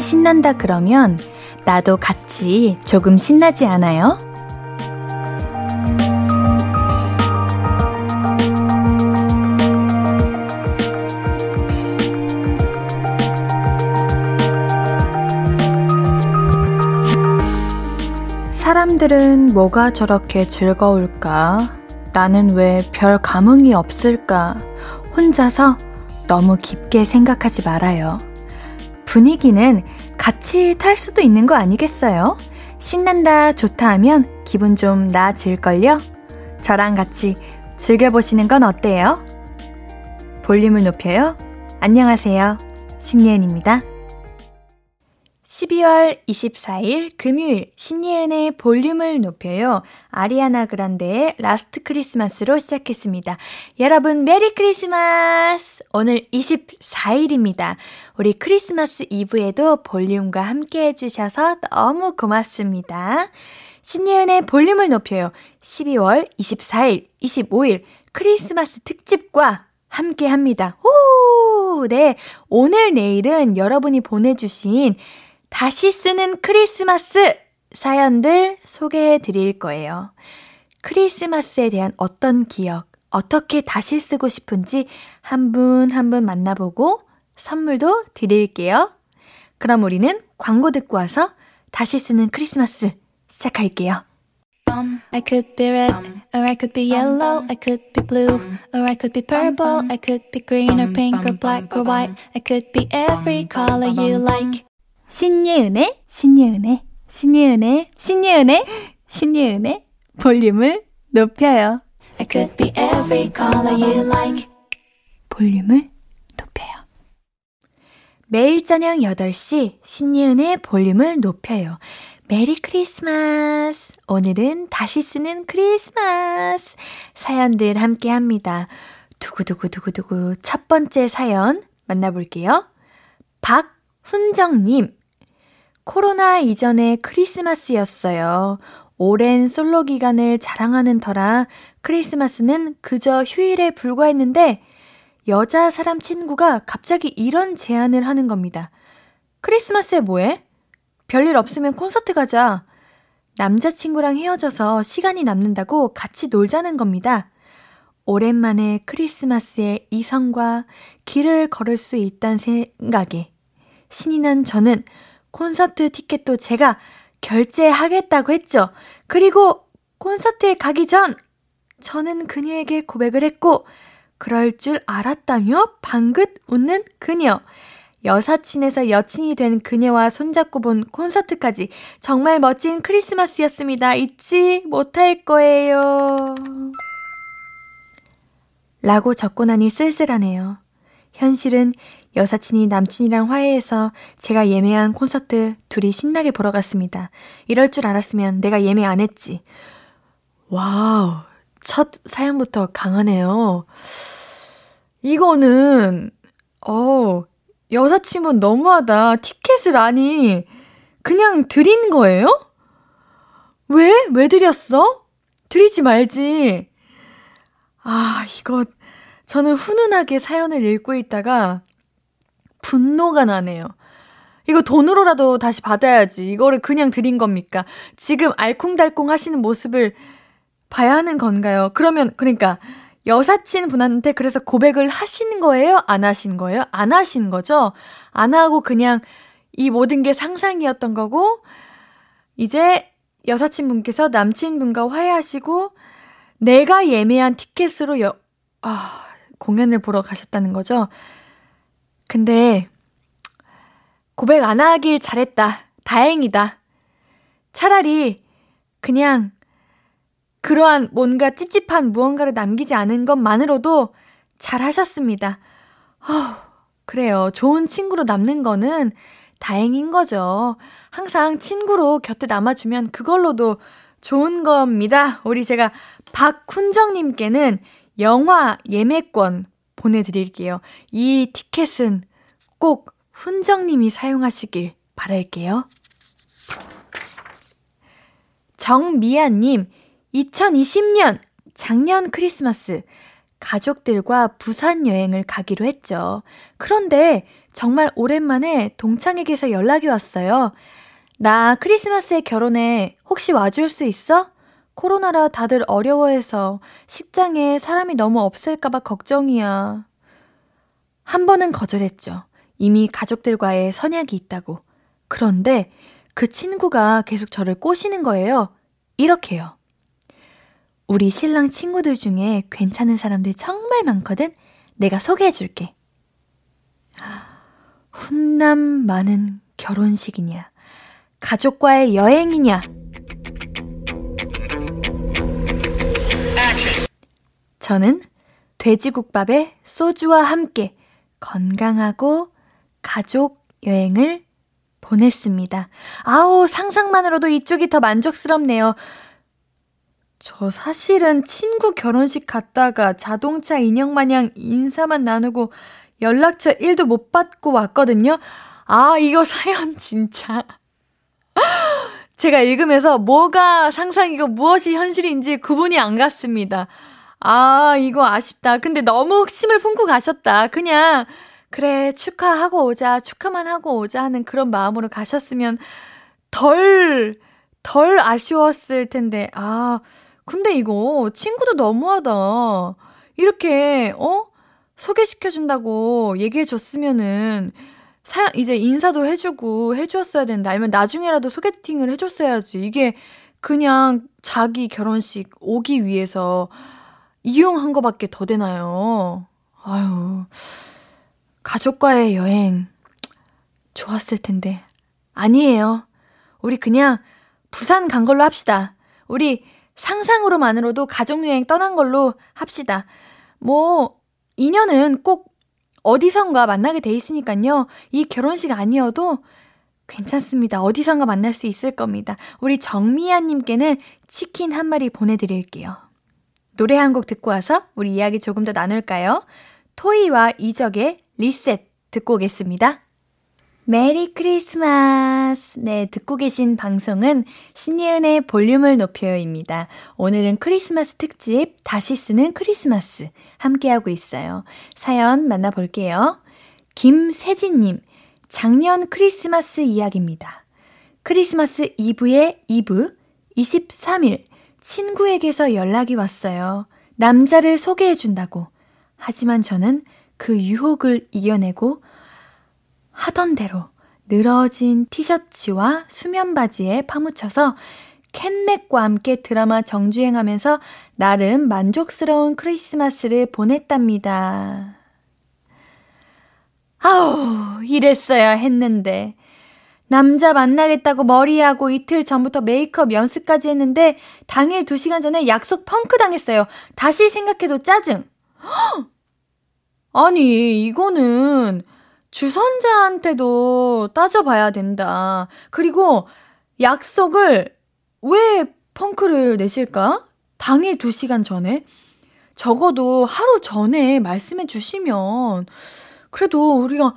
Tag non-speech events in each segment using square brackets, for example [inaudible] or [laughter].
신난다 그러면 나도 같이 조금 신나지 않아요? 사람들은 뭐가 저렇게 즐거울까? 나는 왜 별 감흥이 없을까? 혼자서 너무 깊게 생각하지 말아요. 분위기는 같이 탈 수도 있는 거 아니겠어요? 신난다, 좋다 하면 기분 좀 나아질걸요? 저랑 같이 즐겨보시는 건 어때요? 볼륨을 높여요? 안녕하세요. 신예은입니다. 12월 24일 금요일 신예은의 볼륨을 높여요. 아리아나 그란데의 Last Christmas로 시작했습니다. 여러분 메리 크리스마스! 오늘 24일입니다. 우리 크리스마스 이브에도 볼륨과 함께 해주셔서 너무 고맙습니다. 신예은의 볼륨을 높여요. 12월 24일, 25일 크리스마스 특집과 함께 합니다. 오! 네. 오늘 내일은 여러분이 보내주신 다시 쓰는 크리스마스 사연들 소개해 드릴 거예요. 크리스마스에 대한 어떤 기억, 어떻게 다시 쓰고 싶은지 한 분 한분 만나보고 선물도 드릴게요. 그럼 우리는 광고 듣고 와서 다시 쓰는 크리스마스 시작할게요. I could be red, or I could be yellow, I could be blue, or I could be purple, I could be green or pink or black or white, I could be every color you like. 신예은의, 신예은의, 신예은의, 신예은의, 신예은의 볼륨을 높여요. I could be every color you like. 볼륨을 높여요. 매일 저녁 8시 신예은의 볼륨을 높여요. 메리 크리스마스! 오늘은 다시 쓰는 크리스마스! 사연들 함께 합니다. 두구두구두구두구 첫 번째 사연 만나볼게요. 박훈정님. 코로나 이전의 크리스마스였어요. 오랜 솔로 기간을 자랑하는 터라 크리스마스는 그저 휴일에 불과했는데 여자 사람 친구가 갑자기 이런 제안을 하는 겁니다. 크리스마스에 뭐해? 별일 없으면 콘서트 가자. 남자친구랑 헤어져서 시간이 남는다고 같이 놀자는 겁니다. 오랜만에 크리스마스에 이성과 길을 걸을 수 있다는 생각에 신이 난 저는 콘서트 티켓도 제가 결제하겠다고 했죠. 그리고 콘서트에 가기 전 저는 그녀에게 고백을 했고 그럴 줄 알았다며 방긋 웃는 그녀. 여사친에서 여친이 된 그녀와 손잡고 본 콘서트까지 정말 멋진 크리스마스였습니다. 잊지 못할 거예요. 라고 적고 나니 쓸쓸하네요. 현실은 여사친이 남친이랑 화해해서 제가 예매한 콘서트 둘이 신나게 보러 갔습니다. 이럴 줄 알았으면 내가 예매 안 했지. Wow. 첫 사연부터 강하네요. 이거는, 어, 여사친분 너무하다. 티켓을 아니, 그냥 드린 거예요? 왜? 왜 드렸어? 드리지 말지. 아, 이거, 저는 훈훈하게 사연을 읽고 있다가, 분노가 나네요. 이거 돈으로라도 다시 받아야지. 이거를 그냥 드린 겁니까? 지금 알콩달콩 하시는 모습을 봐야 하는 건가요? 그러면, 그러니까, 여사친 분한테 그래서 고백을 하신 거예요? 안 하신 거예요? 안 하신 거죠? 안 하고 그냥 이 모든 게 상상이었던 거고, 이제 여사친 분께서 남친 분과 화해하시고, 내가 예매한 티켓으로 여, 아, 공연을 보러 가셨다는 거죠? 근데 고백 안 하길 잘했다. 다행이다. 차라리 그냥 그러한 뭔가 찝찝한 무언가를 남기지 않은 것만으로도 잘 하셨습니다. 어, 그래요. 좋은 친구로 남는 거는 다행인 거죠. 항상 친구로 곁에 남아주면 그걸로도 좋은 겁니다. 우리 제가 박훈정님께는 영화 예매권 보내드릴게요. 이 티켓은 꼭 훈정님이 사용하시길 바랄게요. 정미아님, 2020년 작년 크리스마스 가족들과 부산 여행을 가기로 했죠. 그런데 정말 오랜만에 동창에게서 연락이 왔어요. 나 크리스마스에 결혼해. 혹시 와줄 수 있어? 코로나라 다들 어려워해서 식장에 사람이 너무 없을까봐 걱정이야. 한 번은 거절했죠. 이미 가족들과의 선약이 있다고. 그런데 그 친구가 계속 저를 꼬시는 거예요. 이렇게요. 우리 신랑 친구들 중에 괜찮은 사람들 정말 많거든? 내가 소개해 줄게. 훈남 많은 결혼식이냐? 가족과의 여행이냐? 저는 돼지국밥에 소주와 함께 건강하고 가족 여행을 보냈습니다. 아우, 상상만으로도 이쪽이 더 만족스럽네요. 저 사실은 친구 결혼식 갔다가 자동차 인형 마냥 인사만 나누고 연락처 1도 못 받고 왔거든요. 아, 이거 사연 진짜. [laughs] 제가 읽으면서 뭐가 상상이고 무엇이 현실인지 구분이 안 갔습니다. 아, 이거 아쉽다. 근데 너무 흑심을 품고 가셨다. 그냥, 그래, 축하하고 오자, 축하만 하고 오자 하는 그런 마음으로 가셨으면 덜, 덜 아쉬웠을 텐데, 아, 근데 이거 친구도 너무하다. 이렇게, 어? 소개시켜준다고 얘기해줬으면은, 사, 이제 인사도 해주고 해주었어야 되는데, 아니면 나중에라도 소개팅을 해줬어야지. 이게 그냥 자기 결혼식 오기 위해서 이용한 거밖에 더 되나요? 아유, 가족과의 여행, 좋았을 텐데. 아니에요. 우리 그냥 부산 간 걸로 합시다. 우리 상상으로만으로도 가족여행 떠난 걸로 합시다. 뭐, 인연은 꼭 어디선가 만나게 돼 있으니까요. 이 결혼식 아니어도 괜찮습니다. 어디선가 만날 수 있을 겁니다. 우리 정미아님께는 치킨 한 마리 보내드릴게요. 노래 한 곡 듣고 와서 우리 이야기 조금 더 나눌까요? 토이와 이적의 리셋 듣고 오겠습니다. 메리 크리스마스! 네, 듣고 계신 방송은 신예은의 볼륨을 높여요입니다. 오늘은 크리스마스 특집 다시 쓰는 크리스마스 함께하고 있어요. 사연 만나볼게요. 김세진님, 작년 크리스마스 이야기입니다. 크리스마스 이브의 이브 23일 친구에게서 연락이 왔어요. 남자를 소개해준다고. 하지만 저는 그 유혹을 이겨내고 하던 대로 늘어진 티셔츠와 수면 바지에 파묻혀서 캔맥과 함께 드라마 정주행하면서 나름 만족스러운 크리스마스를 보냈답니다. 아우, 이랬어야 했는데. 남자 만나겠다고 머리하고 이틀 전부터 메이크업 연습까지 했는데 당일 2시간 전에 약속 펑크 당했어요. 다시 생각해도 짜증. 아니, 이거는 주선자한테도 따져봐야 된다. 그리고 약속을 왜 펑크를 내실까? 당일 2시간 전에? 적어도 하루 전에 말씀해 주시면 그래도 우리가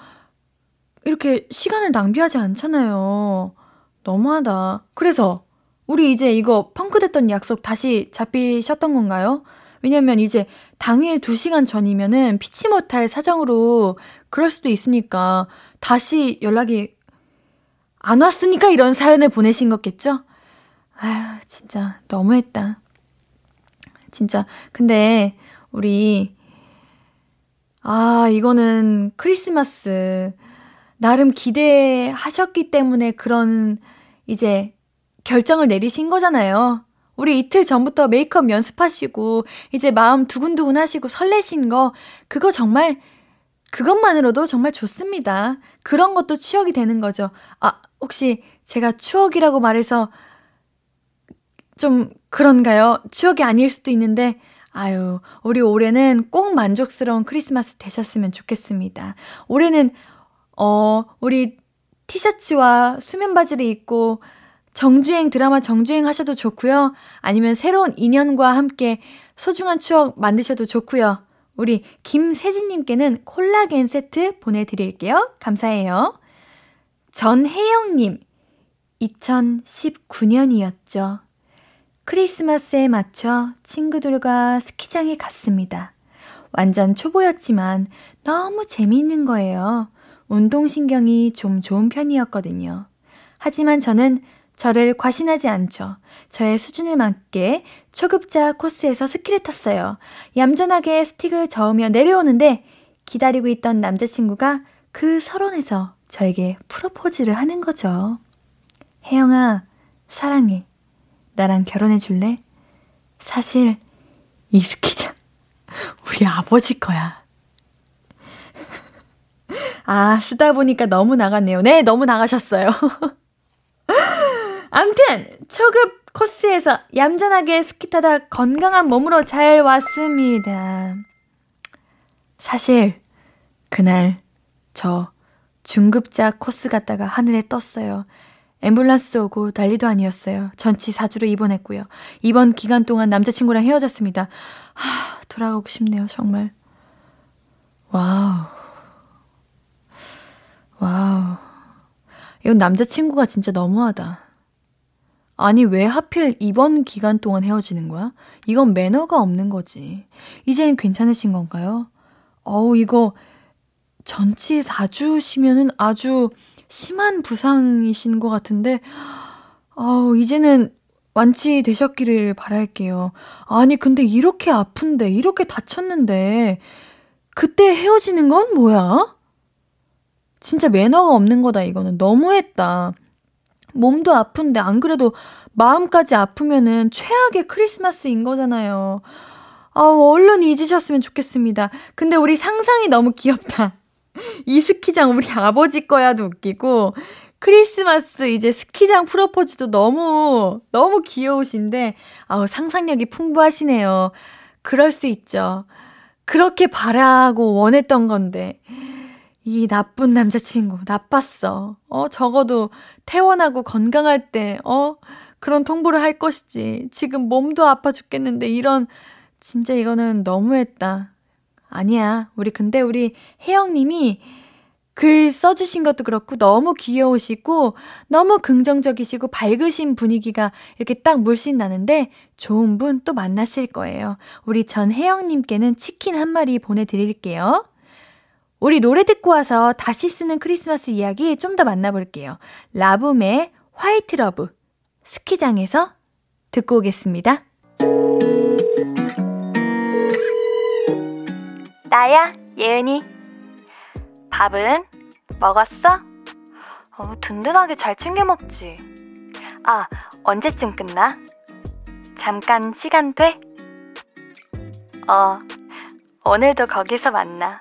이렇게 시간을 낭비하지 않잖아요. 너무하다. 그래서 우리 이제 이거 펑크됐던 약속 다시 잡히셨던 건가요? 왜냐면 이제 당일 2시간 전이면은 피치 못할 사정으로 그럴 수도 있으니까 다시 연락이 안 왔으니까 이런 사연을 보내신 거겠죠? 아휴, 진짜 너무했다. 진짜. 근데 우리 아, 이거는 크리스마스 나름 기대하셨기 때문에 그런 이제 결정을 내리신 거잖아요. 우리 이틀 전부터 메이크업 연습하시고 이제 마음 두근두근 하시고 설레신 거 그거 정말 그것만으로도 정말 좋습니다. 그런 것도 추억이 되는 거죠. 아, 혹시 제가 추억이라고 말해서 좀 그런가요? 추억이 아닐 수도 있는데 아유, 우리 올해는 꼭 만족스러운 크리스마스 되셨으면 좋겠습니다. 올해는 어, 우리 티셔츠와 수면 바지를 입고 정주행 드라마 정주행 하셔도 좋고요. 아니면 새로운 인연과 함께 소중한 추억 만드셔도 좋고요. 우리 김세진님께는 콜라겐 세트 보내드릴게요. 감사해요. 전혜영님, 2019년이었죠. 크리스마스에 맞춰 친구들과 스키장에 갔습니다. 완전 초보였지만 너무 재미있는 거예요. 운동신경이 좀 좋은 편이었거든요. 하지만 저는 저를 과신하지 않죠. 저의 수준에 맞게 초급자 코스에서 스키를 탔어요. 얌전하게 스틱을 저으며 내려오는데 기다리고 있던 남자친구가 그 설원에서 저에게 프로포즈를 하는 거죠. 혜영아, 사랑해. 나랑 결혼해 줄래? 사실 이 스키장 [laughs] 우리 아버지 거야. [laughs] 아, 쓰다 보니까 너무 나갔네요. 네, 너무 나가셨어요. [laughs] 암튼, 초급 코스에서 얌전하게 스키 타다 건강한 몸으로 잘 왔습니다. 사실, 그날, 저 중급자 코스 갔다가 하늘에 떴어요. 앰뷸런스 오고 난리도 아니었어요. 전치 4주로 입원했고요. 이번 기간 동안 남자친구랑 헤어졌습니다. 하, 돌아가고 싶네요, 정말. Wow. Wow. 이건 남자친구가 진짜 너무하다. 아니, 왜 하필 이번 기간 동안 헤어지는 거야? 이건 매너가 없는 거지. 이제는 괜찮으신 건가요? 어우, 이거 전치 4주시면은 아주 심한 부상이신 것 같은데, 어, 이제는 완치되셨기를 바랄게요. 아니, 근데 이렇게 아픈데, 이렇게 다쳤는데, 그때 헤어지는 건 뭐야? 진짜 매너가 없는 거다, 이거는. 너무했다. 몸도 아픈데, 안 그래도 마음까지 아프면은 최악의 크리스마스인 거잖아요. 아, 얼른 잊으셨으면 좋겠습니다. 근데 우리 상상이 너무 귀엽다. [laughs] 이 스키장 우리 아버지 거야도 웃기고, 크리스마스 이제 스키장 프로포즈도 너무, 너무 귀여우신데, 아우, 상상력이 풍부하시네요. 그럴 수 있죠. 그렇게 바라고 원했던 건데, 이 나쁜 남자친구, 나빴어. 어, 적어도 퇴원하고 건강할 때, 어, 그런 통보를 할 것이지. 지금 몸도 아파 죽겠는데, 이런, 진짜 이거는 너무했다. 아니야. 우리 근데 우리 혜영님이 글 써주신 것도 그렇고 너무 귀여우시고 너무 긍정적이시고 밝으신 분위기가 이렇게 딱 물씬 나는데 좋은 분 또 만나실 거예요. 우리 전혜영님께는 치킨 한 마리 보내드릴게요. 우리 노래 듣고 와서 다시 쓰는 크리스마스 이야기 좀 더 만나볼게요. 라붐의 White Love 스키장에서 듣고 오겠습니다. 나야, 예은이. 밥은 먹었어? 어, 든든하게 잘 챙겨 먹지. 아, 언제쯤 끝나? 잠깐 시간 돼? 어, 오늘도 거기서 만나.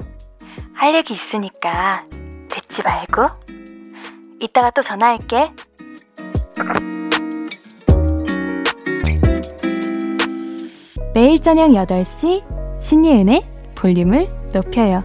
할 얘기 있으니까 듣지 말고. 이따가 또 전화할게. 매일 저녁 8시 신예은의 볼륨을 높여요.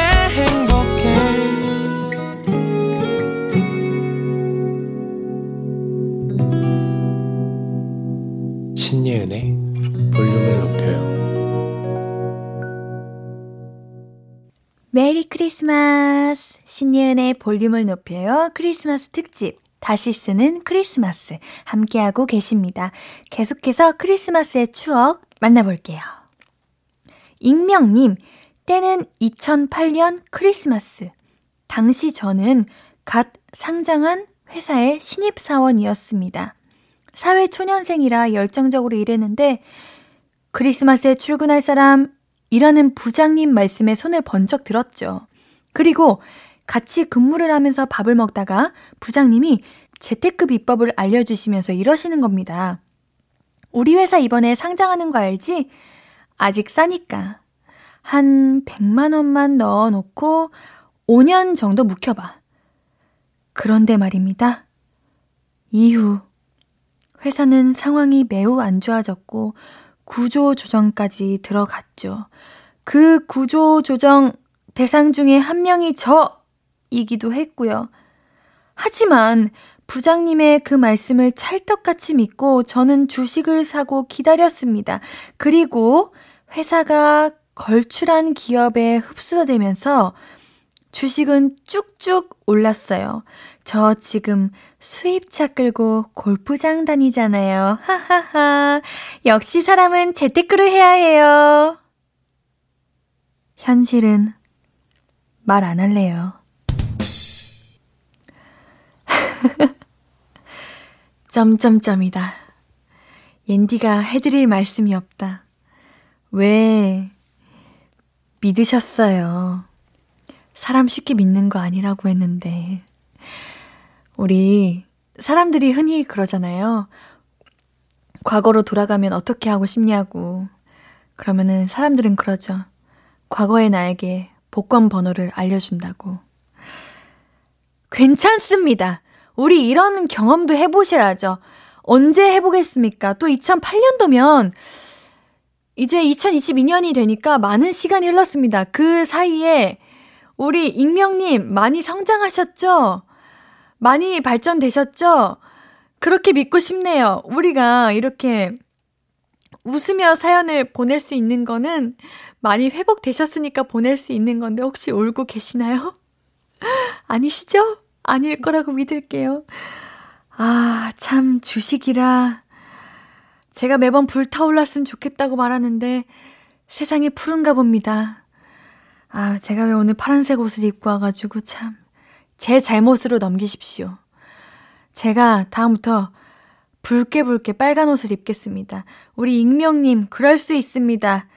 신예은의 볼륨을 높여요 메리 크리스마스! 신예은의 볼륨을 높여요. 크리스마스 특집. 다시 쓰는 크리스마스. 함께하고 계십니다. 계속해서 크리스마스의 추억 만나볼게요. 익명님, 때는 2008년 크리스마스. 당시 저는 갓 상장한 회사의 신입사원이었습니다. 사회 초년생이라 열정적으로 일했는데, 크리스마스에 출근할 사람 일하는 부장님 말씀에 손을 번쩍 들었죠. 그리고 같이 근무를 하면서 밥을 먹다가 부장님이 재테크 비법을 알려주시면서 이러시는 겁니다. 우리 회사 이번에 상장하는 거 알지? 아직 싸니까. 한 100만 원만 넣어 놓고 5년 정도 묵혀봐. 그런데 말입니다. 이후 회사는 상황이 매우 안 좋아졌고 구조 조정까지 들어갔죠. 그 구조 조정 대상 중에 한 명이 저이기도 했고요. 하지만 부장님의 그 말씀을 찰떡같이 믿고 저는 주식을 사고 기다렸습니다. 그리고 회사가 걸출한 기업에 흡수되면서 주식은 쭉쭉 올랐어요. 저 지금 수입차 끌고 골프장 다니잖아요. 하하하. 역시 사람은 재테크를 해야 해요. 현실은 말 안 할래요. [laughs] 점점점이다. 옌디가 해드릴 말씀이 없다. 왜 믿으셨어요? 사람 쉽게 믿는 거 아니라고 했는데. 우리 사람들이 흔히 그러잖아요. 과거로 돌아가면 어떻게 하고 싶냐고. 그러면은 사람들은 그러죠. 과거의 나에게 복권 번호를 알려준다고. 괜찮습니다. 우리 이런 경험도 해보셔야죠. 언제 해보겠습니까? 또 2008년도면 이제 2022년이 되니까 많은 시간이 흘렀습니다. 그 사이에 우리 익명님 많이 성장하셨죠? 많이 발전되셨죠? 그렇게 믿고 싶네요. 우리가 이렇게 웃으며 사연을 보낼 수 있는 거는 많이 회복되셨으니까 보낼 수 있는 건데 혹시 울고 계시나요? [laughs] 아니시죠? 아닐 거라고 믿을게요. 아, 참, 주식이라. 제가 매번 불타올랐으면 좋겠다고 말하는데 세상이 푸른가 봅니다. 아, 제가 왜 오늘 파란색 옷을 입고 와가지고 참, 제 잘못으로 넘기십시오. 제가 다음부터 붉게 붉게 빨간 옷을 입겠습니다. 우리 익명님, 그럴 수 있습니다.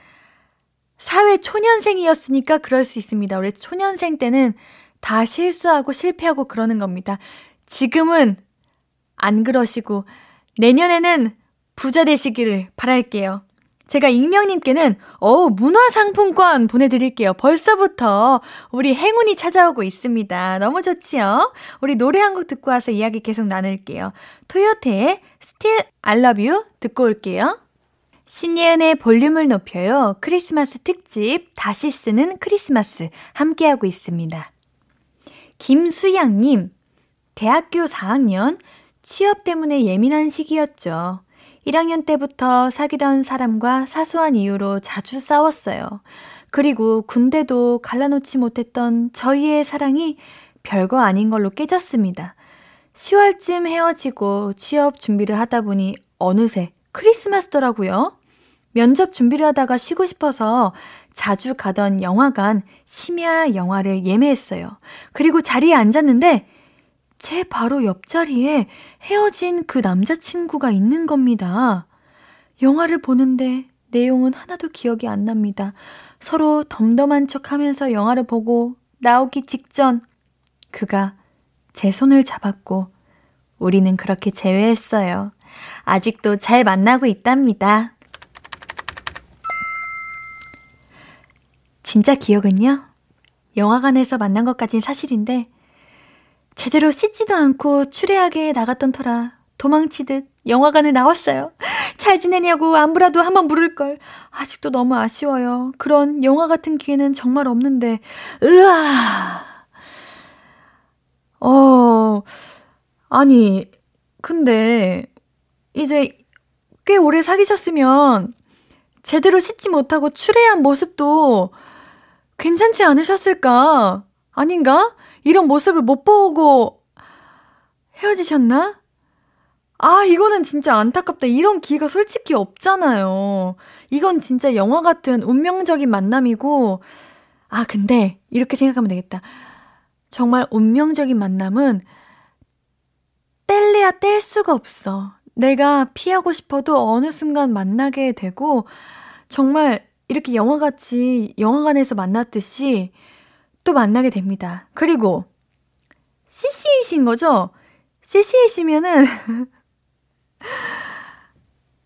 사회 초년생이었으니까 그럴 수 있습니다. 우리 초년생 때는 다 실수하고 실패하고 그러는 겁니다. 지금은 안 그러시고 내년에는 부자 되시기를 바랄게요. 제가 익명님께는 어우 문화상품권 보내드릴게요. 벌써부터 우리 행운이 찾아오고 있습니다. 너무 좋지요? 우리 노래 한 곡 듣고 와서 이야기 계속 나눌게요. 토요테의 Still I Love You 듣고 올게요. 신예은의 볼륨을 높여요. 크리스마스 특집 다시 쓰는 크리스마스 함께하고 있습니다. 김수양님, 대학교 4학년 취업 때문에 예민한 시기였죠. 1학년 때부터 사귀던 사람과 사소한 이유로 자주 싸웠어요. 그리고 군대도 갈라놓지 못했던 저희의 사랑이 별거 아닌 걸로 깨졌습니다. 10월쯤 헤어지고 취업 준비를 하다 보니 어느새 크리스마스더라고요. 면접 준비를 하다가 쉬고 싶어서 자주 가던 영화관 심야 영화를 예매했어요. 그리고 자리에 앉았는데 제 바로 옆자리에 헤어진 그 남자친구가 있는 겁니다. 영화를 보는데 내용은 하나도 기억이 안 납니다. 서로 덤덤한 척 하면서 영화를 보고 나오기 직전 그가 제 손을 잡았고 우리는 그렇게 재회했어요. 아직도 잘 만나고 있답니다. 진짜 기억은요? 영화관에서 만난 것까진 사실인데 제대로 씻지도 않고 추레하게 나갔던 터라 도망치듯 영화관에 나왔어요. 잘 지내냐고 안부라도 한번 물을걸. 아직도 너무 아쉬워요. 그런 영화 같은 기회는 정말 없는데. 으아! 어, 아니, 근데, 이제 꽤 오래 사귀셨으면 제대로 씻지 못하고 추레한 모습도 괜찮지 않으셨을까? 아닌가? 이런 모습을 못 보고 헤어지셨나? 아, 이거는 진짜 안타깝다. 이런 기회가 솔직히 없잖아요. 이건 진짜 영화 같은 운명적인 만남이고, 아, 근데 이렇게 생각하면 되겠다. 정말 운명적인 만남은 뗄래야 뗄 수가 없어. 내가 피하고 싶어도 어느 순간 만나게 되고, 정말 이렇게 영화같이 영화관에서 만났듯이 또 만나게 됩니다. 그리고 CC이신 거죠? CC이시면은 [laughs]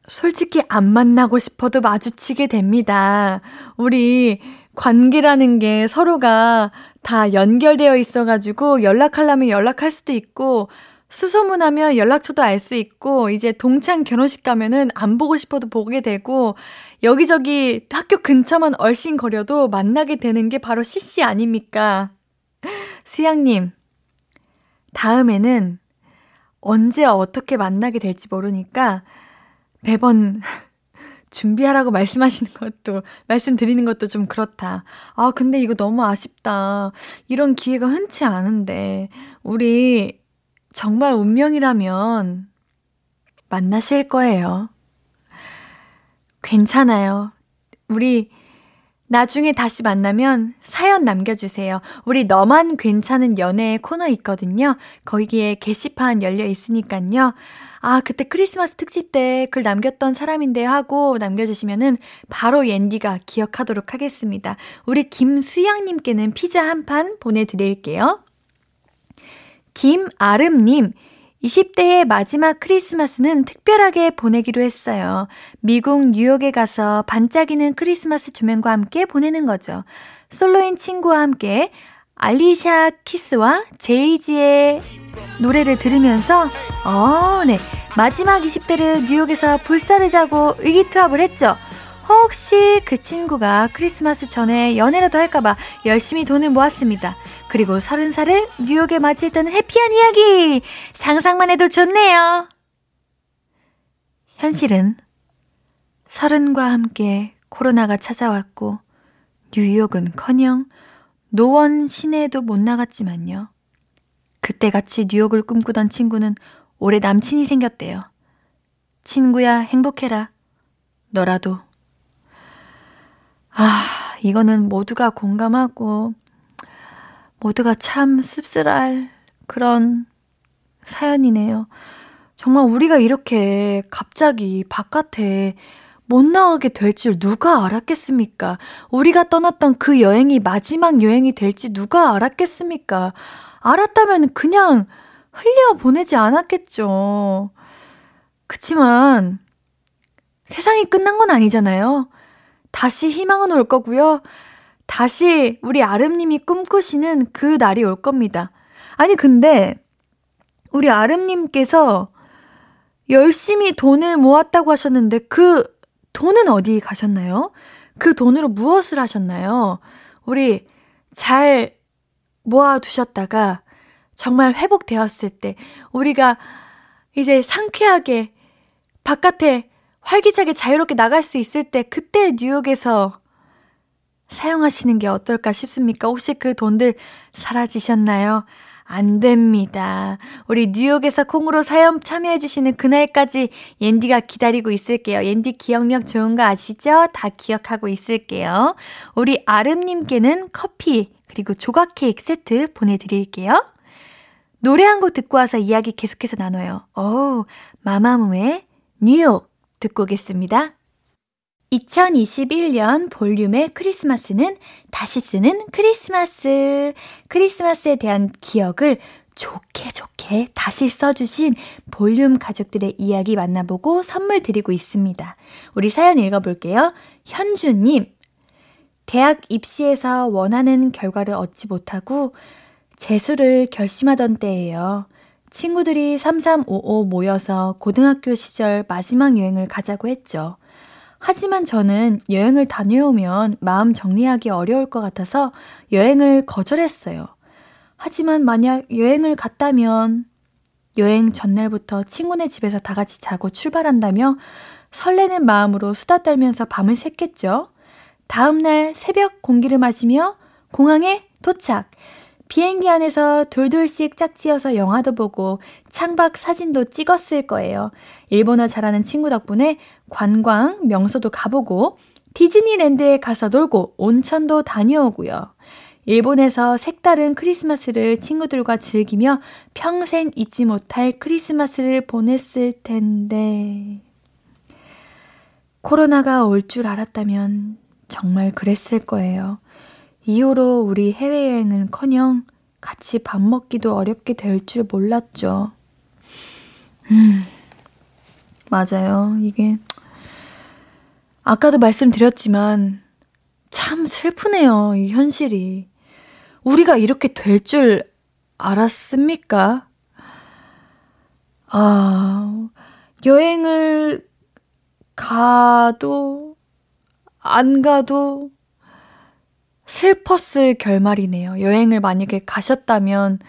솔직히 안 만나고 싶어도 마주치게 됩니다. 우리 관계라는 게 서로가 다 연결되어 있어가지고 연락하려면 연락할 수도 있고 수소문하면 연락처도 알 수 있고 이제 동창 결혼식 가면은 안 보고 싶어도 보게 되고 여기저기 학교 근처만 얼씬거려도 만나게 되는 게 바로 CC 아닙니까? 수양님, 다음에는 언제 어떻게 만나게 될지 모르니까 매번 [laughs] 준비하라고 말씀하시는 것도, 말씀드리는 것도 좀 그렇다. 아, 근데 이거 너무 아쉽다. 이런 기회가 흔치 않은데, 우리 정말 운명이라면 만나실 거예요. 괜찮아요. 우리 나중에 다시 만나면 사연 남겨주세요. 우리 너만 괜찮은 연애 코너 있거든요. 거기에 게시판 열려 있으니까요. 아, 그때 크리스마스 특집 때 글 남겼던 사람인데 하고 남겨주시면은 바로 옌디가 기억하도록 하겠습니다. 우리 김수양님께는 피자 한 판 보내드릴게요. 김아름님, 20대의 마지막 크리스마스는 특별하게 보내기로 했어요. 미국 뉴욕에 가서 반짝이는 크리스마스 조명과 함께 보내는 거죠. 솔로인 친구와 함께 알리샤 키스와 제이지의 노래를 들으면서 어, 네. 마지막 20대를 뉴욕에서 불사를 자고 의기투합을 했죠. 혹시 그 친구가 크리스마스 전에 연애라도 할까봐 열심히 돈을 모았습니다. 그리고 서른 살을 뉴욕에 맞이했다는 해피한 이야기! 상상만 해도 좋네요. 현실은 서른과 함께 코로나가 찾아왔고 뉴욕은 커녕 노원 시내에도 못 나갔지만요. 그때 같이 뉴욕을 꿈꾸던 친구는 올해 남친이 생겼대요. 친구야, 행복해라. 너라도. 아, 이거는 모두가 공감하고, 모두가 참 씁쓸할 그런 사연이네요. 정말 우리가 이렇게 갑자기 바깥에 못 나가게 될 줄 누가 알았겠습니까? 우리가 떠났던 그 여행이 마지막 여행이 될지 누가 알았겠습니까? 알았다면 그냥 흘려 보내지 않았겠죠. 그치만 세상이 끝난 건 아니잖아요. 다시 희망은 올 거고요. 다시 우리 아름님이 꿈꾸시는 그 날이 올 겁니다. 아니, 근데 우리 아름님께서 열심히 돈을 모았다고 하셨는데 그 돈은 어디 가셨나요? 그 돈으로 무엇을 하셨나요? 우리 잘 모아두셨다가 정말 회복되었을 때 우리가 이제 상쾌하게 바깥에 활기차게 자유롭게 나갈 수 있을 때 그때 뉴욕에서 사용하시는 게 어떨까 싶습니까? 혹시 그 돈들 사라지셨나요? 안 됩니다. 우리 뉴욕에서 콩으로 사연 참여해주시는 그날까지 옌디가 기다리고 있을게요. 옌디 기억력 좋은 거 아시죠? 다 기억하고 있을게요. 우리 아름님께는 커피, 그리고 조각 케이크 세트 보내드릴게요. 노래 한 곡 듣고 와서 이야기 계속해서 나눠요. 오, 마마무의 뉴욕 듣고 오겠습니다. 2021년 볼륨의 크리스마스는 다시 쓰는 크리스마스. 크리스마스에 대한 기억을 좋게 좋게 다시 써주신 볼륨 가족들의 이야기 만나보고 선물 드리고 있습니다. 우리 사연 읽어볼게요. 현주님, 대학 입시에서 원하는 결과를 얻지 못하고 재수를 결심하던 때예요. 친구들이 3355 모여서 고등학교 시절 마지막 여행을 가자고 했죠. 하지만 저는 여행을 다녀오면 마음 정리하기 어려울 것 같아서 여행을 거절했어요. 하지만 만약 여행을 갔다면 여행 전날부터 친구네 집에서 다 같이 자고 출발한다며 설레는 마음으로 수다 떨면서 밤을 샜겠죠. 다음날 새벽 공기를 마시며 공항에 도착. 비행기 안에서 둘둘씩 짝지어서 영화도 보고 창밖 사진도 찍었을 거예요. 일본어 잘하는 친구 덕분에 관광, 명소도 가보고 디즈니랜드에 가서 놀고 온천도 다녀오고요. 일본에서 색다른 크리스마스를 친구들과 즐기며 평생 잊지 못할 크리스마스를 보냈을 텐데. 코로나가 올 줄 알았다면 정말 그랬을 거예요. 이후로 우리 해외여행은 커녕 같이 밥 먹기도 어렵게 될 줄 몰랐죠. 음, 맞아요. 이게, 아까도 말씀드렸지만, 참 슬프네요, 이 현실이. 우리가 이렇게 될 줄 알았습니까? 아, 여행을 가도, 안 가도 슬펐을 결말이네요. 여행을 만약에 가셨다면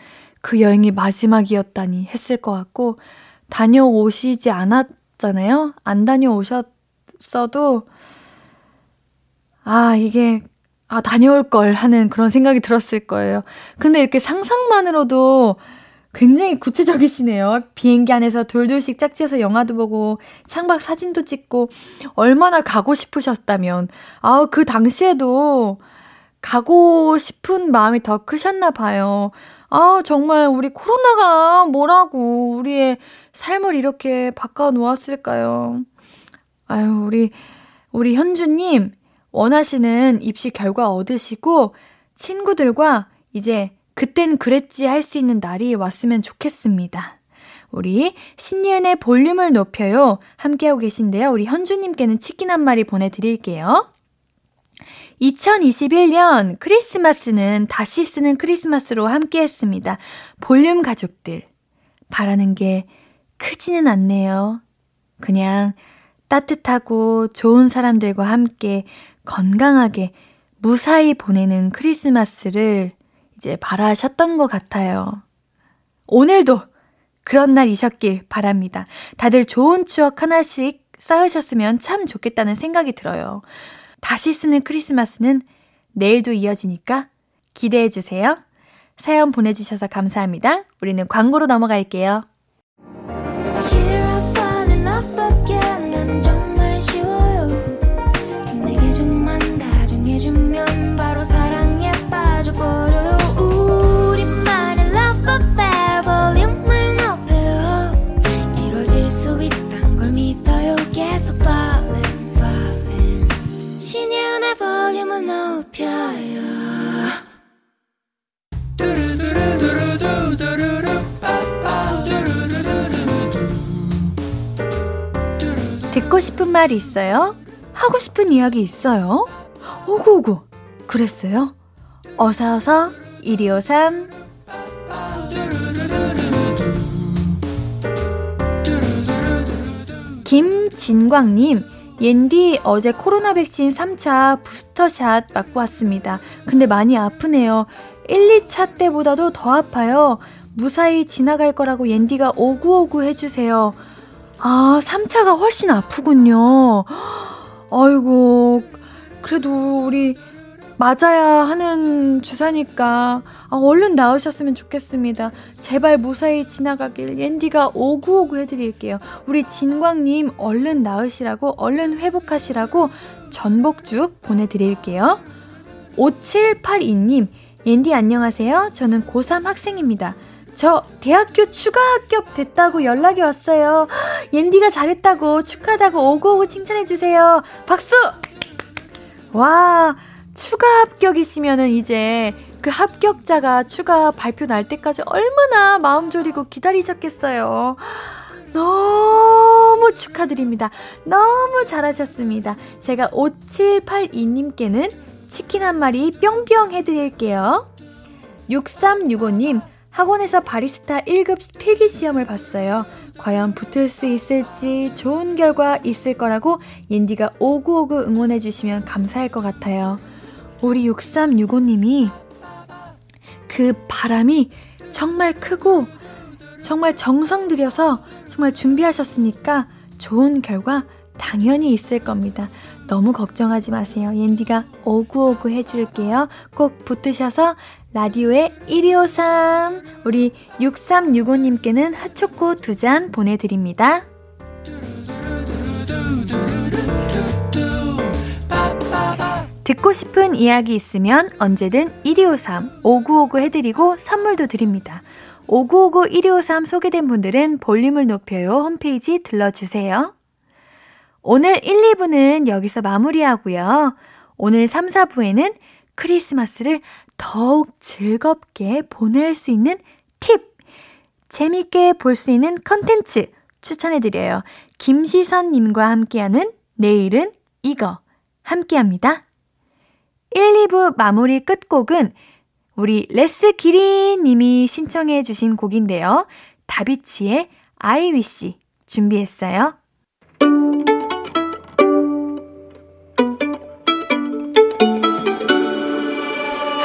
그 여행이 마지막이었다니 했을 것 같고, 다녀오시지 않았잖아요? 안 다녀오셨어도, 아, 이게, 아, 다녀올 걸 하는 그런 생각이 들었을 거예요. 근데 이렇게 상상만으로도 굉장히 구체적이시네요. 비행기 안에서 돌돌씩 짝지어서 영화도 보고 창밖 사진도 찍고 얼마나 가고 싶으셨다면 아, 그 당시에도 가고 싶은 마음이 더 크셨나 봐요. 아, 정말 우리 코로나가 뭐라고 우리의 삶을 이렇게 바꿔 놓았을까요? 아유, 우리 우리 현주님 원하시는 입시 결과 얻으시고 친구들과 이제 그땐 그랬지 할 수 있는 날이 왔으면 좋겠습니다. 우리 신예은의 볼륨을 높여요. 함께하고 계신데요. 우리 현주님께는 치킨 한 마리 보내드릴게요. 2021년 크리스마스는 다시 쓰는 크리스마스로 함께 했습니다. 볼륨 가족들. 바라는 게 크지는 않네요. 그냥 따뜻하고 좋은 사람들과 함께 건강하게 무사히 보내는 크리스마스를 이제 바라셨던 것 같아요. 오늘도 그런 날이셨길 바랍니다. 다들 좋은 추억 하나씩 쌓으셨으면 참 좋겠다는 생각이 들어요. 다시 쓰는 크리스마스는 내일도 이어지니까 기대해 주세요. 사연 보내주셔서 감사합니다. 우리는 광고로 넘어갈게요. 듣고 싶은 말 있어요? 하고 싶은 이야기 있어요? 오구오구 그랬어요? 어서어서 1253 김진광님 옌디 어제 코로나 백신 3차 부스터샷 맞고 왔습니다. 근데 많이 아프네요. 1, 2차 때보다도 더 아파요. 무사히 지나갈 거라고 옌디가 오구오구 해주세요. 아, 3차가 훨씬 아프군요. 아이고, 그래도 우리 맞아야 하는 주사니까 아, 얼른 나으셨으면 좋겠습니다. 제발 무사히 지나가길 옌디가 오구오구 해드릴게요. 우리 진광님 얼른 나으시라고 얼른 회복하시라고 전복죽 보내드릴게요. 5782님 옌디 안녕하세요. 저는 고3 학생입니다. 저 대학교 추가 합격 됐다고 연락이 왔어요. 옌디가 잘했다고 축하다고 오고오고 칭찬해주세요. 박수! 와, 추가 합격이시면은 이제 그 합격자가 추가 발표 날 때까지 얼마나 마음 졸이고 기다리셨겠어요. 너무 축하드립니다. 너무 잘하셨습니다. 제가 5782님께는 치킨 한 마리 뿅뿅 해드릴게요. 6365님, 학원에서 바리스타 1급 필기 시험을 봤어요. 과연 붙을 수 있을지 좋은 결과 있을 거라고 옌디가 오구오구 응원해 주시면 감사할 것 같아요. 우리 6365님이 그 바람이 정말 크고 정말 정성 들여서 정말 준비하셨으니까 좋은 결과 당연히 있을 겁니다. 너무 걱정하지 마세요. 옌디가 오구오구 해줄게요. 꼭 붙으셔서 라디오의 1253 우리 6365님께는 핫초코 두 잔 보내드립니다. 듣고 싶은 이야기 있으면 언제든 1253 5959 해드리고 선물도 드립니다. 5959 1253 소개된 분들은 볼륨을 높여요 홈페이지 들러주세요. 오늘 1, 2부는 여기서 마무리하고요. 오늘 3, 4부에는 크리스마스를 더욱 즐겁게 보낼 수 있는 팁, 재밌게 볼 수 있는 컨텐츠 추천해드려요. 김시선님과 함께하는 내일은 이거 함께합니다. 1, 2부 마무리 끝곡은 우리 레스 기리 님이 신청해 주신 곡인데요. 다비치의 wish 준비했어요.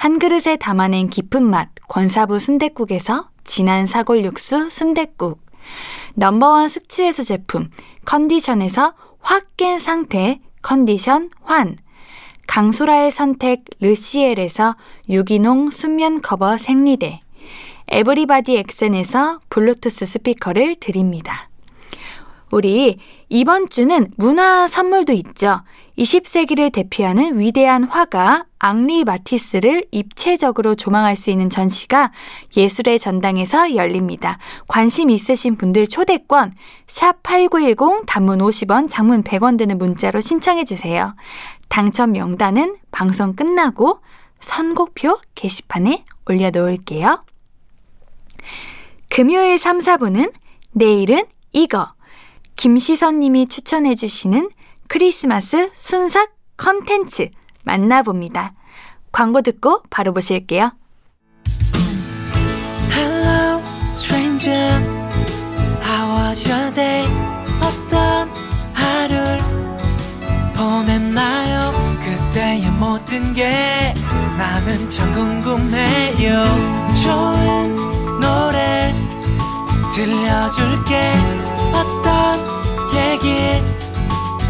한 그릇에 담아낸 깊은 맛 권사부 순댓국에서 진한 사골 육수 순댓국, 넘버원 숙취해소 제품 컨디션에서 확 깬 상태 컨디션 환, 강소라의 선택 르시엘에서 유기농 순면 커버 생리대, everybody 엑센에서 블루투스 스피커를 드립니다. 우리 이번 주는 문화 선물도 있죠. 20세기를 대표하는 위대한 화가 앙리 마티스를 입체적으로 조망할 수 있는 전시가 예술의 전당에서 열립니다. 관심 있으신 분들 초대권 샵 8910 단문 50원, 장문 100원 드는 문자로 신청해 주세요. 당첨 명단은 방송 끝나고 선곡표 게시판에 올려 놓을게요. 금요일 3, 4분은 내일은 이거 김시선 님이 추천해 주시는 크리스마스 순삭 컨텐츠 만나봅니다. 광고 듣고 바로 보실게요. Hello, stranger. How was your day? 어떤 하루를 보냈나요? 그때의 모든 게 나는 참 궁금해요. 좋은 노래 들려줄게. 어떤 얘기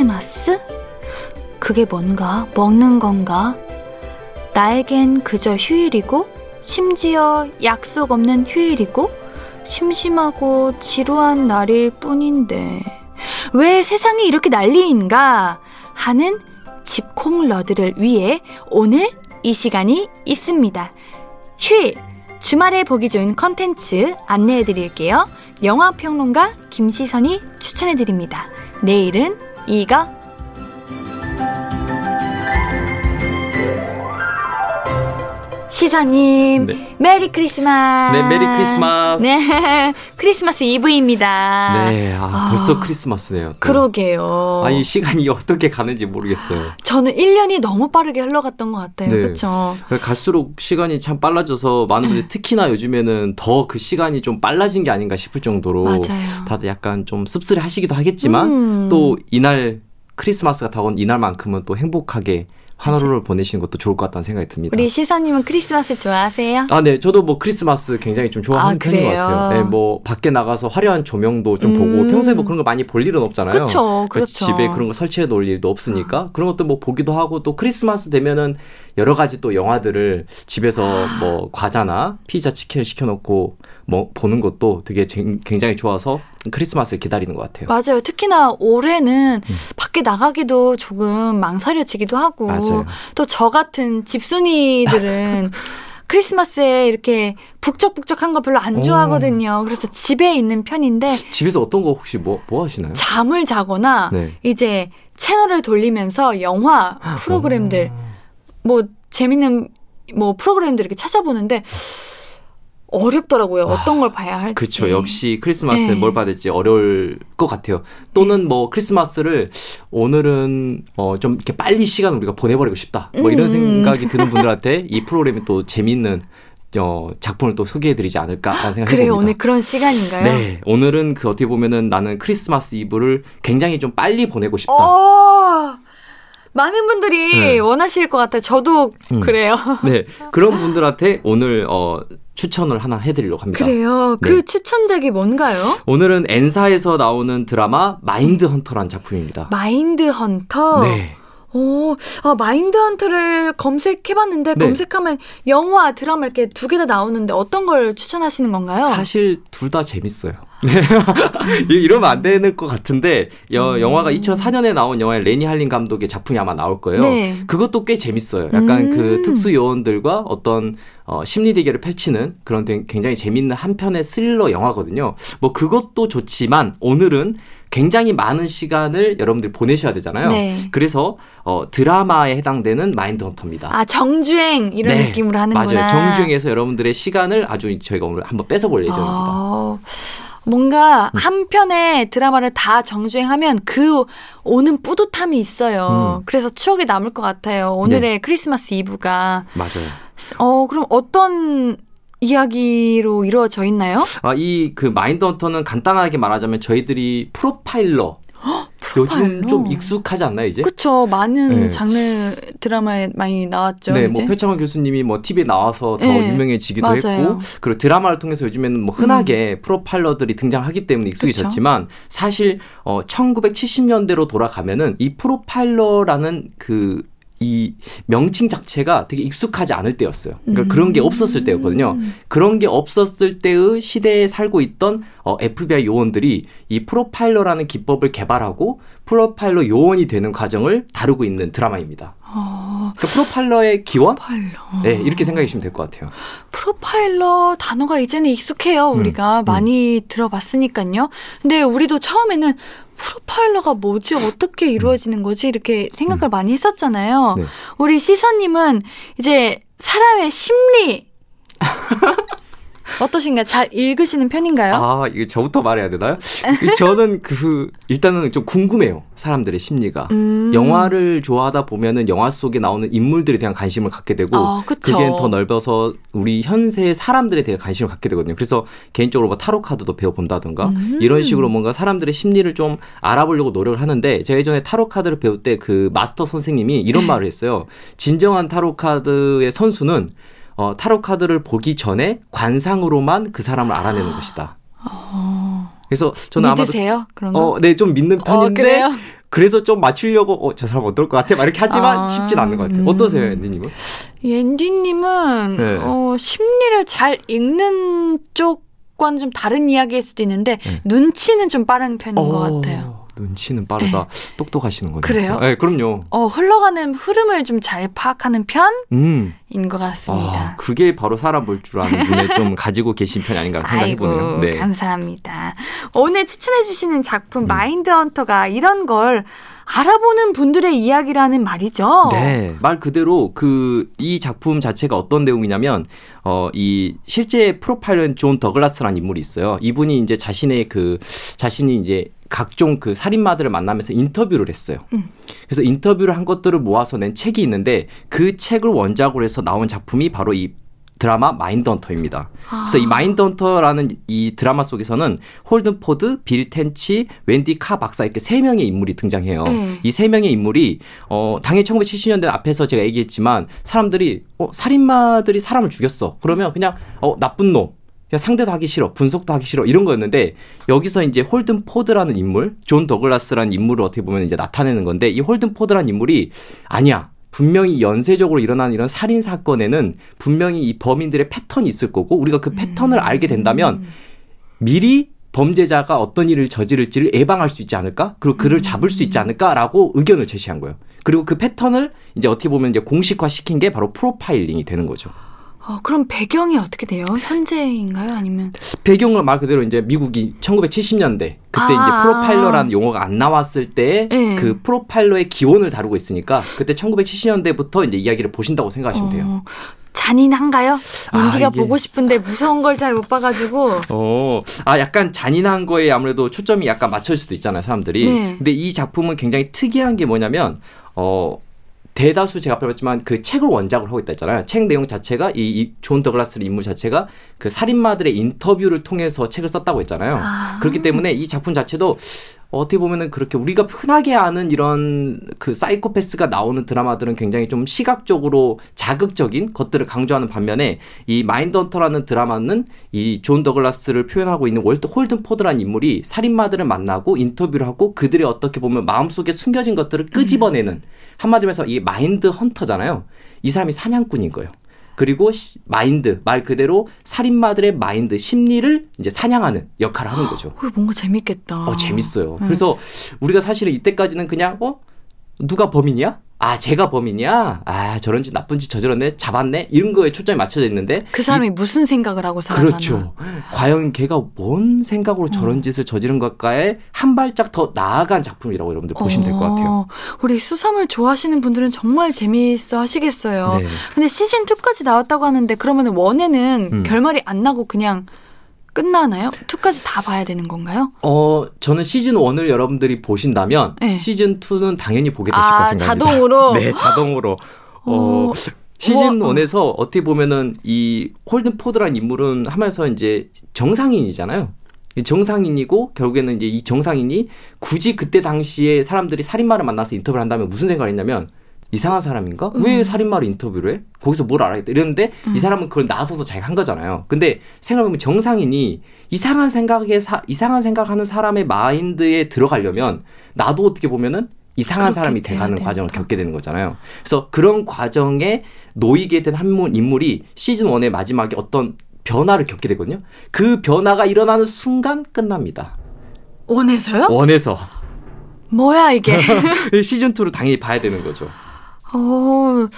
크리스마스? 그게 뭔가? 먹는 건가? 나에겐 그저 휴일이고, 심지어 약속 없는 휴일이고, 심심하고 지루한 날일 뿐인데, 왜 세상이 이렇게 난리인가? 하는 집콩러들을 위해 오늘 이 시간이 있습니다. 휴일, 주말에 보기 좋은 컨텐츠 안내해 드릴게요. 영화평론가 김시선이 추천해 드립니다. 내일은 이거 시선님 네. 메리 크리스마스 네, 메리 크리스마스. 네 [laughs] 크리스마스 이브입니다 네, 아, 아. 벌써 크리스마스네요. 또. 그러게요 아, 이 시간이 [laughs] 어떻게 가는지 모르겠어요. 저는 1년이 너무 빠르게 흘러갔던 것 같아요 네. 그렇죠 갈수록 시간이 참 빨라져서 많은 분들이 특히나 요즘에는 더 그 시간이 좀 빨라진 게 아닌가 싶을 정도로 맞아요 다들 약간 좀 씁쓸해 하시기도 하겠지만 음. 또 이날 크리스마스가 다가온 이날만큼은 또 행복하게 한 하루를 보내시는 것도 좋을 것 같다는 생각이 듭니다. 우리 시선님은 크리스마스 좋아하세요? 아, 네. 저도 뭐 크리스마스 굉장히 좀 좋아하는 아, 편인 것? 같아요. 네, 뭐 밖에 나가서 화려한 조명도 좀 음. 보고 평소에 뭐 그런 거 많이 볼 일은 없잖아요. 그쵸 그 그렇죠 집에 그런 거 설치해 놓을 일도 없으니까 그런 것도 뭐 보기도 하고 또 크리스마스 되면은 여러 가지 또 영화들을 집에서 아. 뭐 과자나 피자 치킨을 시켜놓고 뭐 보는 것도 되게 쟁- 굉장히 좋아서 크리스마스를 기다리는 것 같아요. 맞아요. 특히나 올해는 음. 밖에 나가기도 조금 망설여지기도 하고. 또 저 같은 집순이들은 [laughs] 크리스마스에 이렇게 북적북적한 거 별로 안 오. 좋아하거든요. 그래서 집에 있는 편인데 집에서 어떤 거 혹시 뭐, 뭐 하시나요? 잠을 자거나 네. 이제 채널을 돌리면서 영화 프로그램들 뭐 재밌는 뭐 프로그램들 이렇게 찾아보는데 어렵더라고요. 어떤 걸 봐야 할지. 그렇죠. 역시 크리스마스에 네. 뭘 받을지 어려울 것 같아요. 또는 뭐 크리스마스를 오늘은 어 좀 이렇게 빨리 시간 우리가 보내버리고 싶다. 뭐 이런 음. 생각이 드는 [laughs] 분들한테 이 프로그램이 또 재밌는 어 작품을 또 소개해드리지 않을까라는 생각이 그래요. 듭니다. 오늘 그런 시간인가요? 네, 오늘은 그 어떻게 보면은 나는 크리스마스 이브를 굉장히 좀 빨리 보내고 싶다. 어, 많은 분들이 네. 원하실 것 같아요. 저도 음. 그래요. [laughs] 네, 그런 분들한테 오늘 어 추천을 하나 해드리려고 합니다. 그래요. 네. 그 추천작이 뭔가요? 오늘은 엔사에서 나오는 드라마 마인드 헌터라는 작품입니다. 마인드 헌터. 네. 오, 아, 마인드 헌터를 검색해봤는데 네. 검색하면 영화, 드라마 이렇게 두 개 다 나오는데 어떤 걸 추천하시는 건가요? 사실 둘 다 재밌어요. [laughs] 네. 이러면 안 되는 것 같은데 여, 음. 영화가 2004년에 나온 영화에 레니 할린 감독의 작품이 아마 나올 거예요. 네. 그것도 꽤 재밌어요. 약간 음. 그 특수 요원들과 어떤 어, 심리 대결을 펼치는 그런 되- 굉장히 재밌는 한 편의 스릴러 영화거든요. 뭐 그것도 좋지만 오늘은 굉장히 많은 시간을 여러분들 보내셔야 되잖아요. 네. 그래서 어, 드라마에 해당되는 마인드 헌터입니다. 아, 정주행 이런 네, 느낌으로 하는구나. 맞아요. 정중에서 여러분들의 시간을 아주 저희가 오늘 한번 뺏어볼 예정입니다. 아, 뭔가 음. 한 편의 드라마를 다 정주행하면 그 오는 뿌듯함이 있어요. 음. 그래서 추억이 남을 것 같아요. 오늘의 크리스마스 이브가. 맞아요. 어, 그럼 어떤 이야기로 이루어져 있나요? 아, 이 그 마인드 헌터는 간단하게 말하자면 저희들이 프로파일러. 요즘? 좀 익숙하지 않나요, 이제? 그쵸. 많은 네. 장르 드라마에 많이 나왔죠. 네, 이제. 뭐 표창원 교수님이 뭐 TV에 나와서 더 네, 유명해지기도 맞아요. 음. 했고, 그리고 드라마를 통해서 요즘에는 뭐 흔하게 프로파일러들이 등장하기 때문에 익숙해졌지만 사실 어 1970년대로 돌아가면은 이 프로파일러라는 그 이 명칭 자체가 되게 익숙하지 않을 때였어요. 그러니까 음. 그런 게 없었을 때였거든요. 그런 게 없었을 때의 시대에 살고 있던 어, FBI 요원들이 이 프로파일러라는 기법을 개발하고 프로파일러 요원이 되는 과정을 다루고 있는 드라마입니다. 어, 그러니까 프로파일러의 기원? 프로파일러. 네, 이렇게 생각해 주시면 될 것 같아요. 프로파일러 단어가 이제는 익숙해요. 음, 우리가 음. 많이 들어봤으니까요. 근데 우리도 처음에는 프로파일러가 뭐지? 어떻게 이루어지는 거지? 이렇게 생각을 많이 했었잖아요. 네. 우리 시사님은 이제 사람의 심리 [laughs] 어떠신가요? 잘 읽으시는 편인가요? 아, 이거 저부터 말해야 되나요? 저는 그 일단은 좀 궁금해요. 사람들의 심리가. 음. 영화를 좋아하다 보면은 영화 속에 나오는 인물들에 대한 관심을 갖게 되고 아. 그게 더 넓어서 우리 현세 사람들에 대해 관심을 갖게 되거든요. 그래서 개인적으로 뭐 타로 카드도 배워 본다든가 음. 이런 식으로 뭔가 사람들의 심리를 좀 알아보려고 노력을 하는데 제가 예전에 타로 카드를 배울 때 그 마스터 선생님이 이런 [laughs] 말을 했어요. 진정한 타로 카드의 선수는 어, 타로 카드를 보기 전에 관상으로만 그 사람을 알아내는 것이다. 어, 그래서 저는 아마도 믿으세요? 그런 거? 어, 네, 좀 믿는 어, 편인데 그래요? 그래서 좀 맞추려고 어, 저 사람 어떨 것 같아? 막 이렇게 하지만 아, 쉽진 않는 것 같아요. 음. 어떠세요, 앤디님은? 옌디님은 네. 어, 심리를 잘 읽는 쪽과는 좀 다른 이야기일 수도 있는데 네. 눈치는 좀 빠른 편인 것 같아요. 눈치는 빠르다. 똑똑하시는 거네요. 그래요? 네, 그럼요. 어, 흘러가는 흐름을 좀 잘 파악하는 편인 음. 것 같습니다. 아, 그게 바로 사람 볼 줄 아는 분에 좀 [laughs] 가지고 계신 편이 아닌가 생각해 보네요. 아이고, 네. 감사합니다. 오늘 추천해주시는 음. 작품 마인드 헌터가 이런 걸 알아보는 분들의 이야기라는 말이죠. 네. 말 그대로 그 이 작품 자체가 어떤 내용이냐면 어 이 실제 프로파일러인 존 더글라스라는 인물이 있어요. 이분이 이제 자신의 그 자신이 이제 각종 그 살인마들을 만나면서 인터뷰를 했어요. 음. 그래서 인터뷰를 한 것들을 모아서 낸 책이 있는데 그 책을 원작으로 해서 나온 작품이 바로 이 드라마 마인드 헌터입니다. 그래서 이 마인드 헌터라는 이 드라마 속에서는 홀든 포드, 빌 텐치, 웬디 카 박사 이렇게 세 명의 인물이 등장해요. 네. 이 세 명의 인물이 어 당연히 1970년대 앞에서 제가 얘기했지만 사람들이 어 살인마들이 사람을 죽였어. 그러면 그냥 어 나쁜 놈. 그냥 상대도 하기 싫어, 분석도 하기 싫어 이런 거였는데 여기서 이제 홀든 포드라는 인물, 존 더글라스라는 인물을 어떻게 보면 이제 나타내는 건데 이 홀든 포드라는 인물이 아니야. 분명히 연쇄적으로 일어나는 이런 살인 사건에는 분명히 이 범인들의 패턴이 있을 거고 우리가 그 패턴을 알게 된다면 미리 범죄자가 어떤 일을 저지를지를 예방할 수 있지 않을까? 그리고 그를 잡을 수 있지 않을까라고 의견을 제시한 거예요. 그리고 그 패턴을 이제 어떻게 보면 이제 공식화 시킨 게 바로 프로파일링이 되는 거죠. 어, 그럼 배경이 어떻게 돼요? 현재인가요? 아니면 배경은 말 그대로 이제 미국이 1970년대 그때 아. 이제 프로파일러라는 용어가 안 나왔을 때 네. 그 프로파일러의 기원을 다루고 있으니까 그때 1970년대부터 이제 이야기를 보신다고 생각하시면 돼요. 어, 잔인한가요? 아, 인디가 이게- 보고 싶은데 무서운 걸 잘 못 봐가지고 어, 아, 약간 잔인한 거에 아무래도 초점이 약간 맞춰질 수도 있잖아요, 사람들이. 네. 근데 이 작품은 굉장히 특이한 게 뭐냐면, 어, 대다수 제가 앞에 봤지만 그 책을 원작으로 하고 있다 했잖아요. 책 내용 자체가 이 존 더글라스의 인물 자체가 그 살인마들의 인터뷰를 통해서 책을 썼다고 했잖아요. 아. 그렇기 때문에 이 작품 자체도 어떻게 보면은 그렇게 우리가 흔하게 아는 이런 그 사이코패스가 나오는 드라마들은 굉장히 좀 시각적으로 자극적인 것들을 강조하는 반면에 이 마인드 헌터라는 드라마는 이 존 더글라스를 표현하고 있는 월트 홀든 포드라는 인물이 살인마들을 만나고 인터뷰를 하고 그들의 어떻게 보면 마음속에 숨겨진 것들을 끄집어내는 한마디로 해서 이게 마인드 헌터잖아요. 이 사람이 사냥꾼인 거예요. 그리고 시- 마인드 말 그대로 살인마들의 마인드 심리를 이제 사냥하는 역할을 하는 거죠. 어, 뭔가 재밌겠다. 어, 재밌어요. 네. 그래서 우리가 사실은 이때까지는 그냥, 어? 누가 범인이야? 아, 쟤가 범인이야? 아, 저런 짓 나쁜 짓 저질렀네? 잡았네? 이런 거에 초점이 맞춰져 있는데. 그 사람이 무슨 생각을 하고 이- 살아가나. 그렇죠. 과연 걔가 뭔 생각으로 저런 어. 짓을 저지른 걸까에 한 발짝 더 나아간 작품이라고 여러분들 보시면 될 것 같아요. 어, 우리 수사물 좋아하시는 분들은 정말 재미있어 하시겠어요. 네. 근데 시즌 2까지 나왔다고 하는데 그러면 원에는 음. 결말이 안 나고 그냥 끝나나요? 2까지 다 봐야 되는 건가요? 어, 저는 시즌 1을 여러분들이 보신다면 네. 시즌 2는 당연히 보게 되실 아, 거라 생각합니다. 자동으로? [laughs] 네, 자동으로. 어, 어, 시즌 뭐, 1에서 어떻게 보면은 이 홀든 포드라는 인물은 하면서 이제 정상인이잖아요. 이 정상인이고 결국에는 이제 이 정상인이 굳이 그때 당시에 사람들이 살인마를 만나서 인터뷰를 한다면 무슨 생각을 했냐면 이상한 사람인가? 왜 음. 살인마를 인터뷰를 해? 거기서 뭘 알아야겠다. 이랬는데 음. 이 사람은 그걸 나서서 자기가 한 거잖아요. 근데 생각해보면 정상인이 이상한 생각에 사, 이상한 생각하는 사람의 마인드에 들어가려면 나도 어떻게 보면은 이상한 사람이 돼가는. 과정을 겪게 되는 거잖아요. 그래서 그런 과정에 놓이게 된 한 인물이 시즌 1의 마지막에 어떤 변화를 겪게 되거든요. 그 변화가 일어나는 순간 끝납니다. 원에서요? 원에서 뭐야 이게? [laughs] 시즌 2를 당연히 봐야 되는 거죠. 어,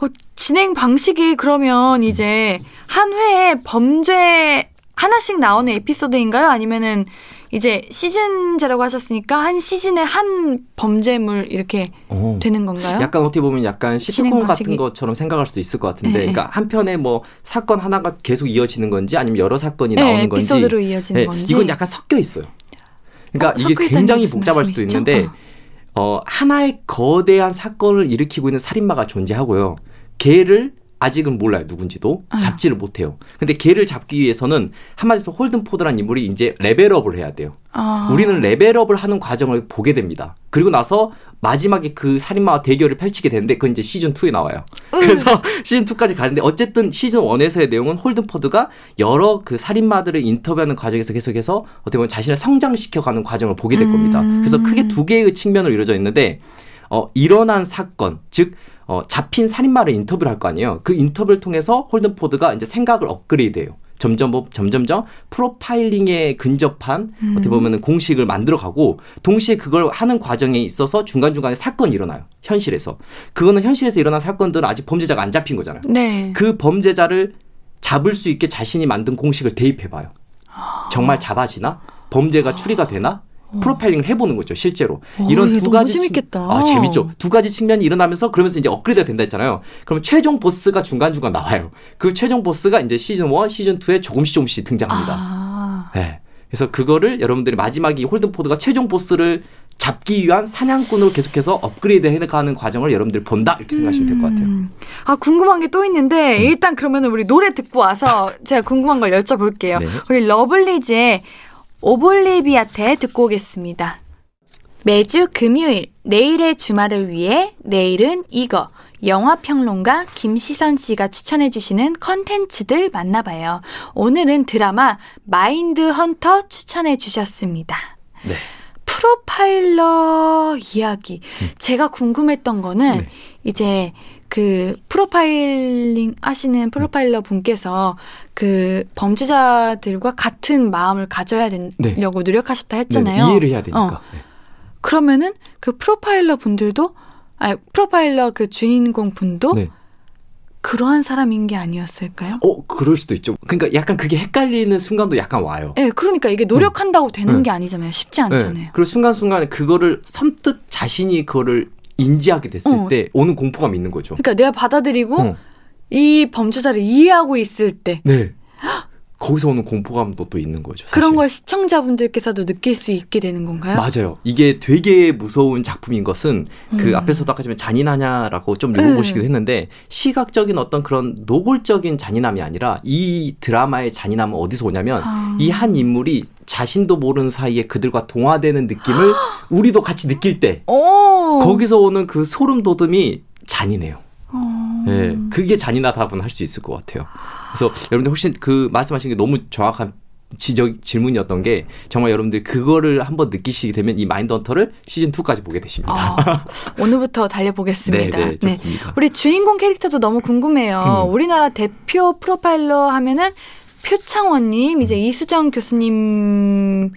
어, 진행 방식이 그러면 이제 한 회에 범죄 하나씩 나오는 에피소드인가요? 아니면은 이제 시즌제라고 하셨으니까 한 시즌에 한 범죄물 이렇게 어. 되는 건가요? 약간 어떻게 보면 약간 시트콤 같은 것처럼 생각할 수도 있을 것 같은데, 네. 그러니까 한 편에 뭐 사건 하나가 계속 이어지는 건지 아니면 여러 사건이 네, 나오는 건지, 에피소드로 이어지는 네, 건지. 이건 약간 섞여 있어요. 그러니까 어, 이게 굉장히 복잡할 수도? 있는데, 어. 어, 하나의 거대한 사건을 일으키고 있는 살인마가 존재하고요. 걔를 아직은 몰라요, 누군지도. 아유. 잡지를 못해요. 근데 걔를 잡기 위해서는 한마디로 홀든 포드라는 인물이 이제 레벨업을 해야 돼요. 아. 우리는 레벨업을 하는 과정을 보게 됩니다. 그리고 나서 마지막에 그 살인마와 대결을 펼치게 되는데 그건 이제 시즌 2에 나와요. 그래서 [laughs] 시즌 2까지 가는데 어쨌든 시즌 1에서의 내용은 홀든 포드가 여러 그 살인마들을 인터뷰하는 과정에서 계속해서 어떻게 보면 자신을 성장시켜가는 과정을 보게 될 겁니다. 음. 그래서 크게 두 개의 측면으로 이루어져 있는데 어, 일어난 사건, 즉 어, 잡힌 살인마를 인터뷰를 할 거 아니에요. 그 인터뷰를 통해서 홀든 포드가 이제 생각을 업그레이드해요. 점점 점점점 프로파일링에 근접한 음. 어떻게 보면은 공식을 만들어가고 동시에 그걸 하는 과정에 있어서 중간 중간에 사건이 일어나요. 현실에서 그거는 현실에서 일어난 사건들은 아직 범죄자가 안 잡힌 거잖아요. 네. 그 범죄자를 잡을 수 있게 자신이 만든 공식을 대입해봐요. 정말 잡아지나? 범죄가 추리가 되나? 프로파일링을 해보는 거죠, 실제로. 어, 이런 두 가지. 측- 재밌겠다. 아, 재밌죠. 두 가지 측면이 일어나면서 그러면서 이제 업그레이드가 된다 했잖아요. 그럼 최종 보스가 중간 중간 나와요. 그 최종 보스가 이제 시즌 1, 시즌 2에 조금씩 조금씩 등장합니다. 아. 네. 그래서 그거를 여러분들이 마지막에 이 홀든포드가 최종 보스를 잡기 위한 사냥꾼으로 계속해서 업그레이드 해가는 과정을 여러분들이 본다 이렇게 생각하시면 될 것 같아요. 음. 아 궁금한 게 또 있는데 일단 그러면 우리 노래 듣고 와서 제가 궁금한 걸 여쭤볼게요. 네. 우리 러블리즈의 오볼리비아테 듣고 오겠습니다. 매주 금요일 내일의 주말을 위해 내일은 이거 영화 평론가 김시선 씨가 추천해 주시는 컨텐츠들 만나봐요. 오늘은 드라마 마인드 헌터 추천해 주셨습니다. 네. 프로파일러 이야기. 제가 궁금했던 거는 네. 이제 그 프로파일링 하시는 프로파일러 분께서 그 범죄자들과 같은 마음을 가져야 되려고 노력하셨다 했잖아요. 네, 이해를 해야 되니까. 어. 네. 그러면은 그 프로파일러 분들도 아 프로파일러 그 주인공 분도 네. 그러한 사람인 게 아니었을까요? 어, 그럴 수도 있죠. 그러니까 약간 그게 헷갈리는 순간도 약간 와요. 네, 그러니까 이게 노력한다고 되는 네. 게 아니잖아요. 쉽지 않잖아요. 네. 그리고 순간순간에 그거를 섬뜩 자신이 그거를 인지하게 됐을 어. 때 오는 공포감이 있는 거죠. 그러니까 내가 받아들이고 어. 이 범죄자를 이해하고 있을 때 네. 거기서 오는 공포감도 또 있는 거죠. 사실. 그런 걸 시청자분들께서도 느낄 수 있게 되는 건가요? 맞아요. 이게 되게 무서운 작품인 것은 그 음. 앞에서도 아까 전에 잔인하냐라고 좀 네. 물어보시기도 했는데 시각적인 어떤 그런 노골적인 잔인함이 아니라 이 드라마의 잔인함은 어디서 오냐면 아. 이한 인물이 자신도 모르는 사이에 그들과 동화되는 느낌을 [gasps] 우리도 같이 느낄 때 오. 거기서 오는 그 소름 돋음이 잔인해요. 어. 예, 그게 잔인하다고는 할 수 있을 것 같아요. 그래서 여러분들 혹시 그 말씀하신 게 너무 정확한 지적 질문이었던 게 정말 여러분들 그거를 한번 느끼시게 되면 이 마인드 헌터를 시즌 2까지 보게 되십니다. 아, 오늘부터 달려보겠습니다. 네, 네, 좋습니다. 우리 주인공 캐릭터도 너무 궁금해요. 음. 우리나라 대표 프로파일러 하면은 표창원님, 이제 이수정 교수님이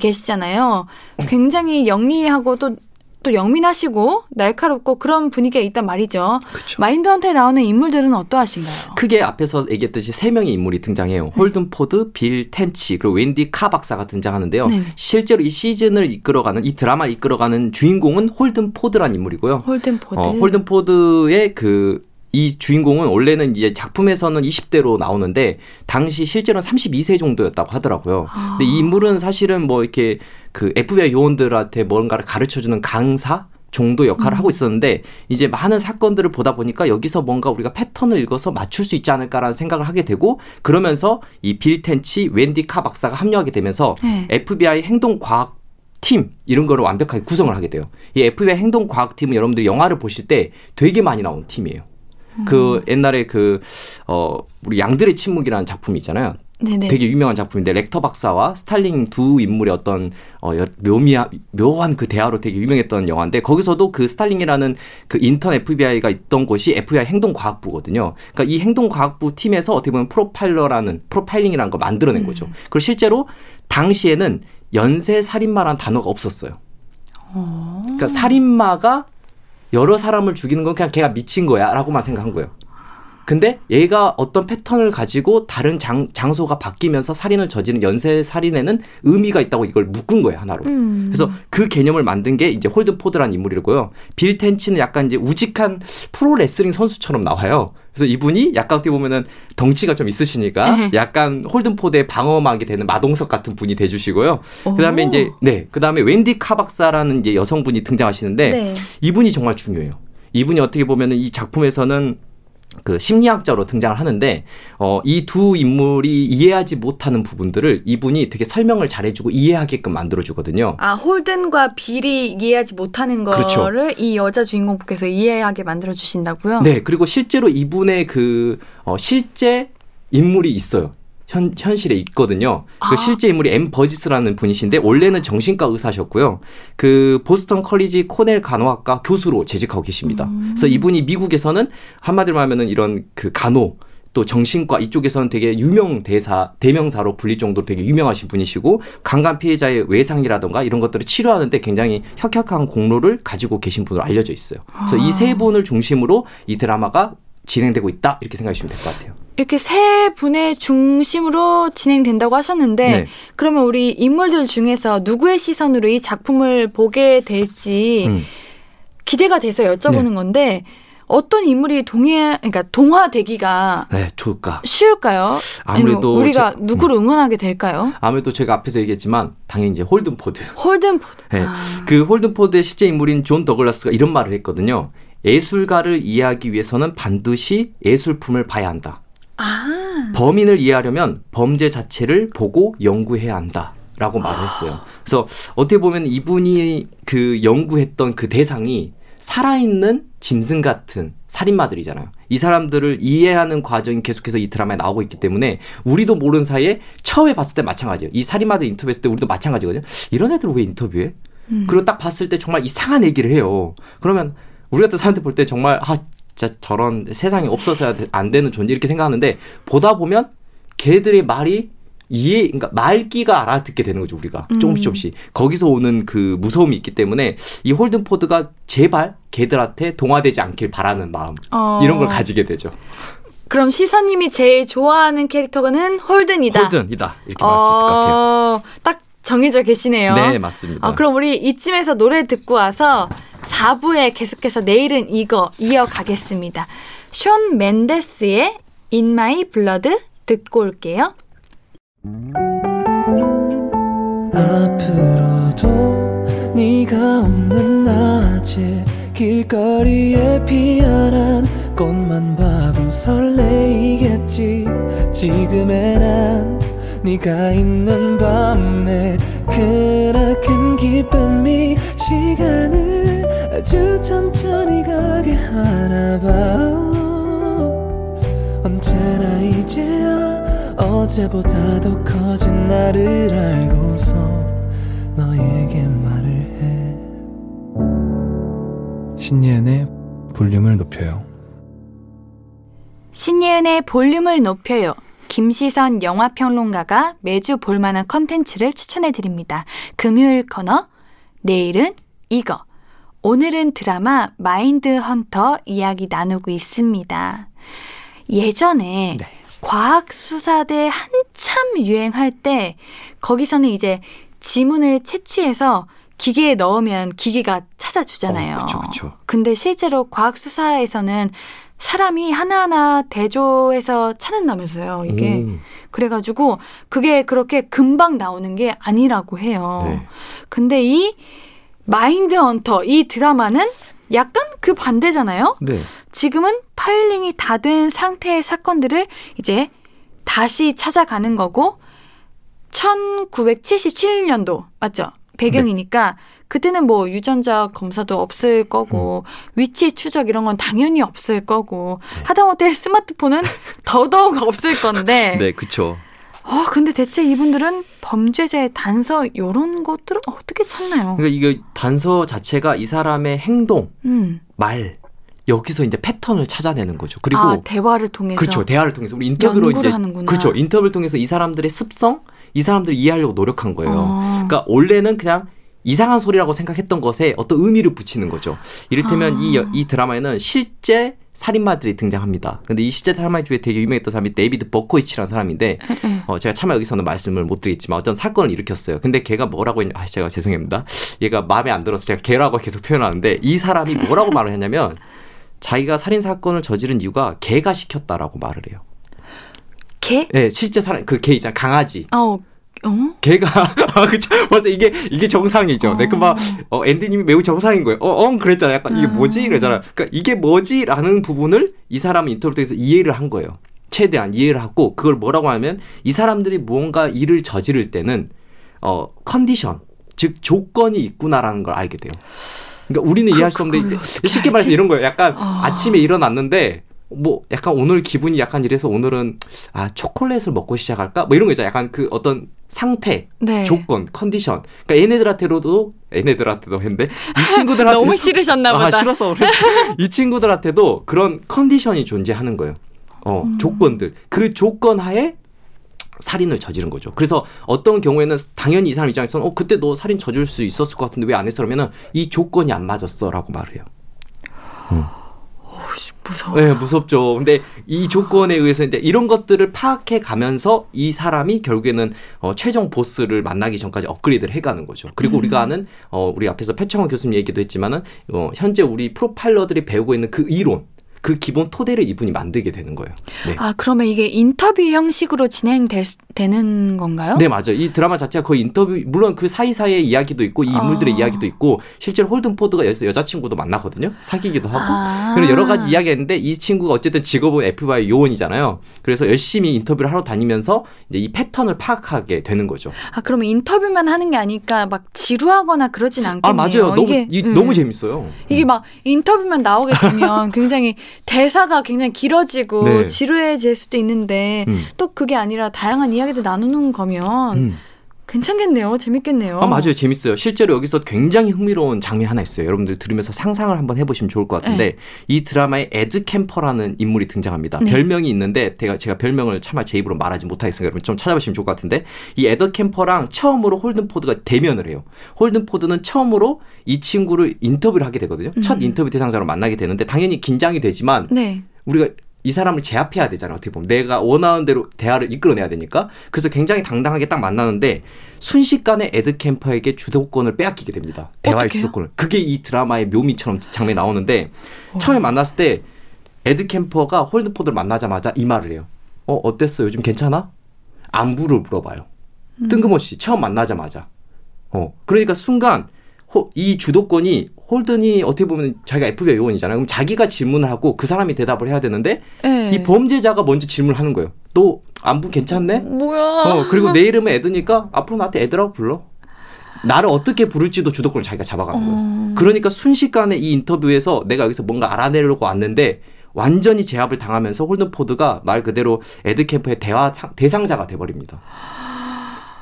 계시잖아요. 굉장히 영리하고 또, 또 영민하시고 날카롭고 그런 분위기가 있단 말이죠. 그렇죠. 마인드헌터에 나오는 인물들은 어떠하신가요? 크게 앞에서 얘기했듯이 세 명의 인물이 등장해요. 홀든 포드, 빌 텐치, 그리고 웬디 카 박사가 등장하는데요. 네. 실제로 이 시즌을 이끌어가는 이 드라마를 이끌어가는 주인공은 홀든 포드란 인물이고요. 홀든포드. 어, 홀든 포드의 그 이 주인공은 원래는 이제 작품에서는 20대로 나오는데 당시 실제로는 32세 정도였다고 하더라고요. 아. 근데 이 인물은 사실은 뭐 이렇게 그 FBI 요원들한테 뭔가를 가르쳐 주는 강사 정도 역할을 음. 하고 있었는데 이제 많은 사건들을 보다 보니까 여기서 뭔가 우리가 패턴을 읽어서 맞출 수 있지 않을까라는 생각을 하게 되고 그러면서 이 빌 텐치, 웬디 카 박사가 합류하게 되면서 네. FBI 행동 과학 팀 이런 거를 완벽하게 구성을 하게 돼요. 이 FBI 행동 과학 팀은 여러분들이 영화를 보실 때 되게 많이 나오는 팀이에요. 그 옛날에 그 어 우리 양들의 침묵이라는 작품이 있잖아요. 네네. 되게 유명한 작품인데 렉터 박사와 스탈링 두 인물의 어떤 어 여- 묘미한 묘한 그 대화로 되게 유명했던 영화인데 거기서도 그 스탈링이라는 그 인턴 FBI가 있던 곳이 FBI 행동과학부거든요. 그러니까 이 행동과학부 팀에서 어떻게 보면 프로파일러라는 프로파일링이라는 걸 만들어낸 거죠. 그리고 실제로 당시에는 연쇄 살인마라는 단어가 없었어요. 어. 그러니까 살인마가 여러 사람을 죽이는 건 그냥 걔가 미친 거야라고만 생각한 거예요. 근데 얘가 어떤 패턴을 가지고 다른 장, 장소가 바뀌면서 살인을 저지른 연쇄 살인에는 의미가 있다고 이걸 묶은 거예요 하나로. 음. 그래서 그 개념을 만든 게 이제 홀든 포드라는 인물이고요. 빌 텐치는 약간 이제 우직한 프로 레슬링 선수처럼 나와요. 그래서 이분이 약간 어떻게 보면은 덩치가 좀 있으시니까 에헤. 약간 홀든 포드의 방어막이 되는 마동석 같은 분이 돼주시고요. 그다음에 오. 이제 네 그다음에 웬디 카 박사라는 이제 여성분이 등장하시는데 네. 이분이 정말 중요해요. 이분이 어떻게 보면은 이 작품에서는 그 심리학자로 등장을 하는데 어, 이 두 인물이 이해하지 못하는 부분들을 이분이 되게 설명을 잘해주고 이해하게끔 만들어주거든요. 아 홀든과 빌이 이해하지 못하는 그렇죠. 거를 이 여자 주인공께서 이해하게 만들어 주신다고요? 네, 그리고 실제로 이분의 그 어, 실제 인물이 있어요. 현, 현실에 있거든요. 아. 그 실제 인물이 엠 버지스라는 분이신데 원래는 정신과 의사셨고요. 그 보스턴 커리지 코넬 간호학과 교수로 재직하고 계십니다. 음. 그래서 이분이 미국에서는 한마디로 하면은 이런 그 간호 또 정신과 이쪽에서는 되게 유명 대사 대명사로 불릴 정도로 되게 유명하신 분이시고 강간 피해자의 외상이라던가 이런 것들을 치료하는데 굉장히 혁혁한 공로를 가지고 계신 분으로 알려져 있어요. 그래서 이 세 분을 중심으로 이 드라마가 진행되고 있다 이렇게 생각하시면 될 것 같아요. 이렇게 세 분의 중심으로 진행된다고 하셨는데 네. 그러면 우리 인물들 중에서 누구의 시선으로 이 작품을 보게 될지 음. 기대가 돼서 여쭤보는 건데 어떤 인물이 동해 그러니까 동화되기가 네, 좋을까? 쉬울까요? 아무래도 우리가 저- 누구를 응원하게 될까요? 아무래도 제가 앞에서 얘기했지만 당연히 이제 홀든 포드. [laughs] 홀든 포드. 네. 아. 그 홀든 포드의 실제 인물인 존 더글라스가 이런 말을 했거든요. 예술가를 이해하기 위해서는 반드시 예술품을 봐야 한다. 아. 범인을 이해하려면 범죄 자체를 보고 연구해야 한다. 라고 말을 했어요. 그래서 어떻게 보면 이분이 그 연구했던 그 대상이 살아있는 짐승 같은 살인마들이잖아요. 이 사람들을 이해하는 과정이 계속해서 이 드라마에 나오고 있기 때문에 우리도 모르는 사이에 처음에 봤을 때 마찬가지예요. 이 살인마들 인터뷰했을 때 우리도 마찬가지거든요. 이런 애들 왜 인터뷰해? 음. 그리고 딱 봤을 때 정말 이상한 얘기를 해요. 그러면 우리 같은 사람들 볼 때 정말 아 진짜 저런 세상에 없어서야 돼- 안 되는 존재 이렇게 생각하는데 보다 보면 걔들의 말이 이해, 그러니까 말기가 알아듣게 되는 거죠 우리가 음. 조금씩 조금씩 거기서 오는 그 무서움이 있기 때문에 이 홀든 포드가 제발 걔들한테 동화되지 않길 바라는 마음 어. 이런 걸 가지게 되죠. 그럼 시사님이 제일 좋아하는 캐릭터는 홀든이다. 홀든이다 이렇게 말할 수 있을 것 같아요. 어, 딱 정해져 계시네요. 네 맞습니다. 어, 그럼 우리 이쯤에서 노래 듣고 와서 4부에 계속해서 내일은 이거 이어가겠습니다. 숀 맨데스의 In My Blood 듣고 올게요. 앞으로도 네가 없는 낮에 길거리에 피어난 꽃만 봐도 설레이겠지 지금의 난 네가 있는 밤에 크나큰 기쁨이 시간을 아주 천천히 가게 하나 봐 언제나 이제야 어제보다 더 커진 나를 알고서 너에게 말을 해 신예은의 볼륨을 높여요 신예은의 볼륨을 높여요. 김시선 영화평론가가 매주 볼만한 컨텐츠를 추천해드립니다. 금요일 코너, 내일은 이거. 오늘은 드라마 마인드 헌터 이야기 나누고 있습니다. 예전에 네. 과학수사대 한참 유행할 때 거기서는 이제 지문을 채취해서 기계에 넣으면 기계가 찾아주잖아요. 어, 그쵸, 그쵸. 근데 실제로 과학수사에서는 사람이 하나하나 대조해서 찾는다면서요, 이게. 오, 그래가지고 그게 그렇게 금방 나오는 게 아니라고 해요. 네. 근데 이 마인드 헌터, 이 드라마는 약간 그 반대잖아요? 네. 지금은 파일링이 다 된 상태의 사건들을 이제 다시 찾아가는 거고 1977년도 맞죠? 배경이니까 그때는 뭐 유전자 검사도 없을 거고 위치 추적 이런 건 당연히 없을 거고 하다못해 스마트폰은 [laughs] 더더욱 없을 건데 네, 그쵸. 아 근데 대체 이분들은 범죄자의 단서 이런 것들을 어떻게 찾나요? 그러니까 이게 단서 자체가 이 사람의 행동, 음. 말 여기서 이제 패턴을 찾아내는 거죠. 그리고 아 대화를 통해서 그렇죠. 대화를 통해서 우리 인터뷰로 이제 하는구나. 그렇죠. 인터뷰를 통해서 이 사람들의 습성, 이 사람들을 이해하려고 노력한 거예요. 어. 그러니까 원래는 그냥 이상한 소리라고 생각했던 것에 어떤 의미를 붙이는 거죠. 이를테면 아. 이, 여- 이 드라마에는 실제 살인마들이 등장합니다. 근데 이 실제 살인마 중에 되게 유명했던 사람이 데이비드 버코위츠라는 사람인데. 어, 제가 차마 여기서는 말씀을 못 드리겠지만 어떤 사건을 일으켰어요. 근데 걔가 뭐라고 했냐, 아, 제가 죄송합니다. 얘가 마음에 안 들어서 제가 걔라고 계속 표현하는데 이 사람이 뭐라고 [laughs] 말을 했냐면 자기가 살인 사건을 저지른 이유가 걔가 시켰다라고 말을 해요. 개? 네, 실제 살인 그걔 있잖아, 강아지. 어, 어? 걔가 [laughs] 아 그쵸 벌써 이게 이게 정상이죠. 어. 네, 그막 어, 앤디님이 매우 정상인 거예요. 어, 엉 그랬잖아요. 약간 이게 아. 뭐지 이러잖아. 그러니까 이게 뭐지라는 부분을 이 사람은 인터뷰 통해서 이해를 한 거예요. 최대한 이해를 하고 그걸 뭐라고 하면 이 사람들이 무언가 일을 저지를 때는 어 컨디션 즉 조건이 있구나라는 걸 알게 돼요. 그러니까 우리는 이해할 수 없는데 이제 쉽게 말해서? 이런 거예요. 약간 아. 아침에 일어났는데 뭐 약간 오늘 기분이 약간 이래서 오늘은 아 초콜릿을 먹고 시작할까 뭐 이런 거 있잖아요. 약간 그 어떤 상태 네. 조건, 컨디션. 그러니까 얘네들한테로도 얘네들한테도 했는데 이 친구들한테 [laughs] 너무 싫으셨나 아, 보다. 싫어서 그래. 이 친구들한테도 그런 컨디션이 존재하는 거예요. 어, 음. 조건들. 그 조건 하에 살인을 저지른 거죠. 그래서 어떤 경우에는 당연히 이 사람 입장에서는 어 그때 너 살인 저질 수 있었을 것 같은데 왜 안 했어? 그러면은 이 조건이 안 맞았어라고 말을 해요. 무서워. 네, 무섭죠. 근데 이 조건에 의해서 이제 이런 것들을 파악해 가면서 이 사람이 결국에는 어, 최종 보스를 만나기 전까지 업그레이드를 해가는 거죠. 그리고 음. 우리가 아는 어, 우리 앞에서 표창원 교수님 얘기도 했지만은 어, 현재 우리 프로파일러들이 배우고 있는 그 이론, 그 기본 토대를 이분이 만들게 되는 거예요. 네. 아 그러면 이게 인터뷰 형식으로 진행되는 건가요? 네, 맞아요. 이 드라마 자체가 거의 인터뷰, 물론 그 사이사이의 이야기도 있고, 이 인물들의 아. 이야기도 있고, 실제로 홀든 포드가 여기서 여자친구도 만나거든요. 사귀기도 하고. 아. 그리고 여러 가지 이야기 했는데, 이 친구가 어쨌든 직업은 FBI 요원이잖아요. 그래서 열심히 인터뷰를 하러 다니면서, 이제 이 패턴을 파악하게 되는 거죠. 아 그러면 인터뷰만 하는 게 아니까 막 지루하거나 그러진 않겠네요. 아, 맞아요. 너무, 이게, 이, 음. 너무 재밌어요. 이게 막 인터뷰만 나오게 되면 굉장히 대사가 굉장히 길어지고 네. 지루해질 수도 있는데 음. 또 그게 아니라 다양한 이야기들 나누는 거면 음. 괜찮겠네요. 재밌겠네요. 아, 맞아요. 재밌어요. 실제로 여기서 굉장히 흥미로운 장면 하나 있어요. 여러분들 들으면서 상상을 한번 해보시면 좋을 것 같은데 이 드라마에 에드 켐퍼라는 인물이 등장합니다. 네. 별명이 있는데 제가, 제가 별명을 차마 제 입으로 말하지 못하겠어요. 여러분 좀 찾아보시면 좋을 것 같은데 이 에드 켐퍼랑 처음으로 홀든 포드가 대면을 해요. 홀든 포드는 처음으로 이 친구를 인터뷰를 하게 되거든요. 첫 음. 인터뷰 대상자로 만나게 되는데 당연히 긴장이 되지만 네. 우리가 이 사람을 제압해야 되잖아요. 어떻게 보면 내가 원하는 대로 대화를 이끌어내야 되니까. 그래서 굉장히 당당하게 딱 만나는데 순식간에 에드 켐퍼에게 주도권을 빼앗기게 됩니다. 대화의 어떡해요? 주도권을. 그게 이 드라마의 묘미처럼 장면이 나오는데 처음에 만났을 때 에드 켐퍼가 홀든 포드를 만나자마자 이 말을 해요. 어 어땠어? 요즘 괜찮아? 안부를 물어봐요. 음. 뜬금없이 처음 만나자마자. 어 그러니까 순간 호- 이 주도권이 홀든이 어떻게 보면 자기가 FBI 요원이잖아요. 그럼 자기가 질문을 하고 그 사람이 대답을 해야 되는데 네. 이 범죄자가 먼저 질문을 하는 거예요. 너 안부 괜찮니? 뭐야? 어 그리고 내 이름은 에드니까 앞으로 나한테 에드라고 불러. 나를 어떻게 부를지도 주도권을 자기가 잡아가는 거예요. 어. 그러니까 순식간에 이 인터뷰에서 내가 여기서 뭔가 알아내려고 왔는데 완전히 제압을 당하면서 홀든 포드가 말 그대로 에드 캠퍼의 대화 상- 대상자가 돼버립니다.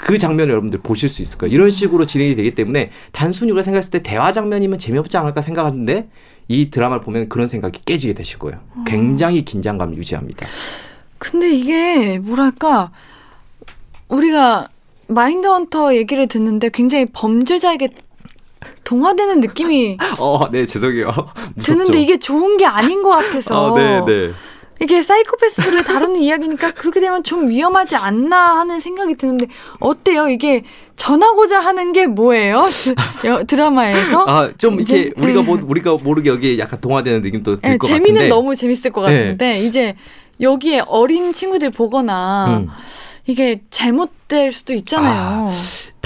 그 장면을 여러분들 보실 수 있을 거예요. 이런 식으로 진행이 되기 때문에 단순히 우리가 생각했을 때 대화 장면이면 재미없지 않을까 생각하는데 이 드라마를 보면 그런 생각이 깨지게 되실 거예요. 굉장히 긴장감을 유지합니다. 근데 이게 뭐랄까 우리가 마인드 헌터 얘기를 듣는데 굉장히 범죄자에게 동화되는 느낌이 [laughs] 어, 네, 죄송해요. [laughs] 무섭죠? 드는데 이게 좋은 게 아닌 것 같아서 아, 네, 네. 이게 사이코패스들을 다루는 [laughs] 이야기니까 그렇게 되면 좀 위험하지 않나 하는 생각이 드는데 어때요? 이게 전하고자 하는 게 뭐예요? [laughs] 드, 드라마에서 아, 좀 이렇게 이제, 우리가 네. 뭐 우리가 모르게 여기에 약간 동화되는 느낌도 들 네, 것 재미는 같은데. 너무 재밌을 것 네. 같은데 이제 여기에 어린 친구들 보거나 음. 이게 잘못될 수도 있잖아요.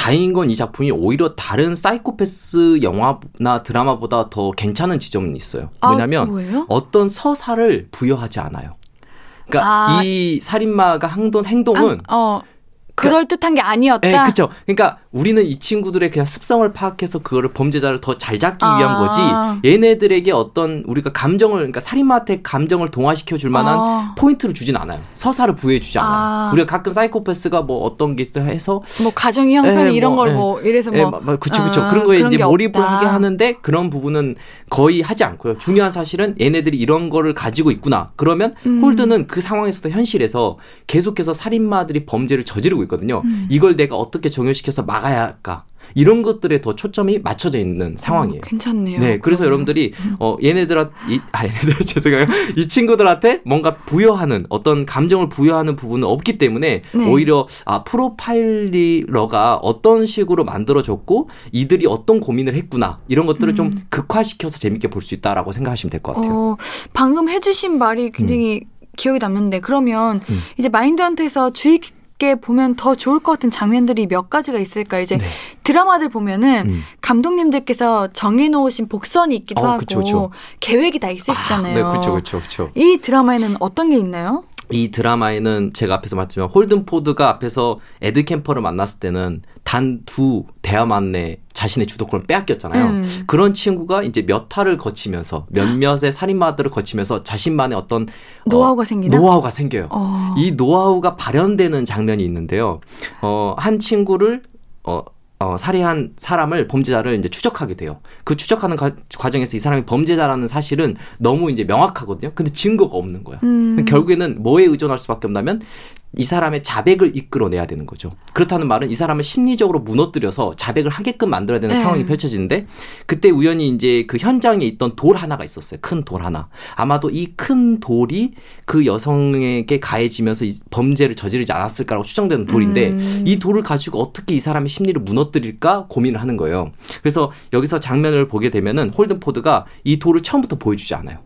다행인 건 이 작품이 오히려 다른 사이코패스 영화나 드라마보다 더 괜찮은 지점은 있어요. 왜냐면 아, 뭐예요? 어떤 서사를 부여하지 않아요. 그러니까 아. 이 살인마가 행동 행동은 아, 어 그럴 듯한 게 아니었다. 예, 그렇죠. 그러니까 우리는 이 친구들의 그냥 습성을 파악해서 그거를 범죄자를 더 잘 잡기 위한 아. 거지. 얘네들에게 어떤 우리가 감정을 그러니까 살인마한테 감정을 동화시켜 줄 만한 아. 포인트를 주진 않아요. 서사를 부여해 주지 않아요. 아. 우리가 가끔 사이코패스가 뭐 어떤 게 있어 해서 뭐 가정의 형편 예, 이런 뭐, 걸 예. 뭐 이래서 예, 뭐 막, 막 그쵸 그쵸 아, 그런 거에 그런 이제 게 몰입을 없다. 하게 하는데 그런 부분은 거의 하지 않고요. 중요한 사실은 얘네들이 이런 거를 가지고 있구나. 그러면 음. 홀드는 그 상황에서도 현실에서 계속해서 살인마들이 범죄를 저지르고 있거든요. 음. 이걸 내가 어떻게 정연시켜서 막아야 할까? 이런 것들에 더 초점이 맞춰져 있는 상황이에요. 어, 괜찮네요. 네, 그래서 그러면. 여러분들이 어 얘네들한 이, 아 얘네들 [laughs] 죄송해요. 이 친구들한테 뭔가 부여하는 어떤 감정을 부여하는 부분은 없기 때문에 네. 오히려 아 프로파일러가 어떤 식으로 만들어졌고 이들이 어떤 고민을 했구나 이런 것들을 좀 음. 극화시켜서 재밌게 볼 수 있다라고 생각하시면 될 것 같아요. 어, 방금 해주신 말이 굉장히 기억에 남는데 그러면 음. 이제 마인드헌트에서 주의 깊게 보면 더 좋을 것 같은 장면들이 몇 가지가 있을까? 이제 네. 드라마들 보면은 음. 감독님들께서 정해놓으신 복선이 있기도 어, 하고 그쵸, 그쵸. 계획이 다 있으시잖아요. 네, 그렇죠, 그렇죠, 그렇죠. 이 드라마에는 어떤 게 있나요? 이 드라마에는 제가 앞에서 말했지만 홀든 포드가 앞에서 에드 캠퍼를 만났을 때는 단 두 대화만에 자신의 주도권을 빼앗겼잖아요. 음. 그런 친구가 이제 몇 화를 거치면서 몇몇의 살인마들을 거치면서 자신만의 어떤 노하우가 생기나? 노하우가 생겨요. 어. 이 노하우가 발현되는 장면이 있는데요. 어, 한 친구를 어, 어, 살해한 사람을 범죄자를 이제 추적하게 돼요. 그 추적하는 과, 과정에서 이 사람이 범죄자라는 사실은 너무 이제 명확하거든요. 근데 증거가 없는 거야. 음. 결국에는 뭐에 의존할 수밖에 없냐면 이 사람의 자백을 이끌어내야 되는 거죠. 그렇다는 말은 이 사람을 심리적으로 무너뜨려서 자백을 하게끔 만들어야 되는 네. 상황이 펼쳐지는데 그때 우연히 이제 그 현장에 있던 돌 하나가 있었어요. 큰 돌 하나. 아마도 이 큰 돌이 그 여성에게 가해지면서 이 범죄를 저지르지 않았을까라고 추정되는 돌인데 음. 이 돌을 가지고 어떻게 이 사람의 심리를 무너뜨릴까 고민을 하는 거예요. 그래서 여기서 장면을 보게 되면은 홀든 포드가 이 돌을 처음부터 보여주지 않아요.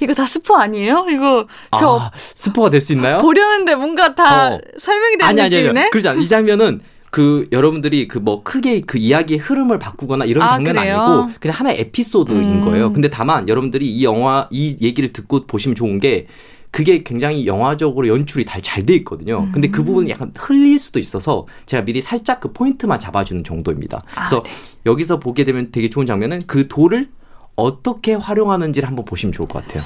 이거 다 스포 아니에요? 이거 저 아, 스포가 될 수 있나요? 보려는데 뭔가 다 어. 설명이 되는 아니 아니 느낌이네. 아니 그러지 않아. 이 장면은 그 여러분들이 그 뭐 크게 그 이야기의 흐름을 바꾸거나 이런 아, 그래요? 아니고 그냥 하나의 에피소드인 음. 거예요. 근데 다만 여러분들이 이 영화 이 얘기를 듣고 보시면 좋은 게 그게 굉장히 영화적으로 연출이 잘 돼 있거든요. 근데 그 음. 부분이 약간 흘릴 수도 있어서 제가 미리 살짝 그 포인트만 잡아주는 정도입니다. 아, 그래서 네. 여기서 보게 되면 되게 좋은 장면은 그 돌을 어떻게 활용하는지를 한번 보시면 좋을 것 같아요.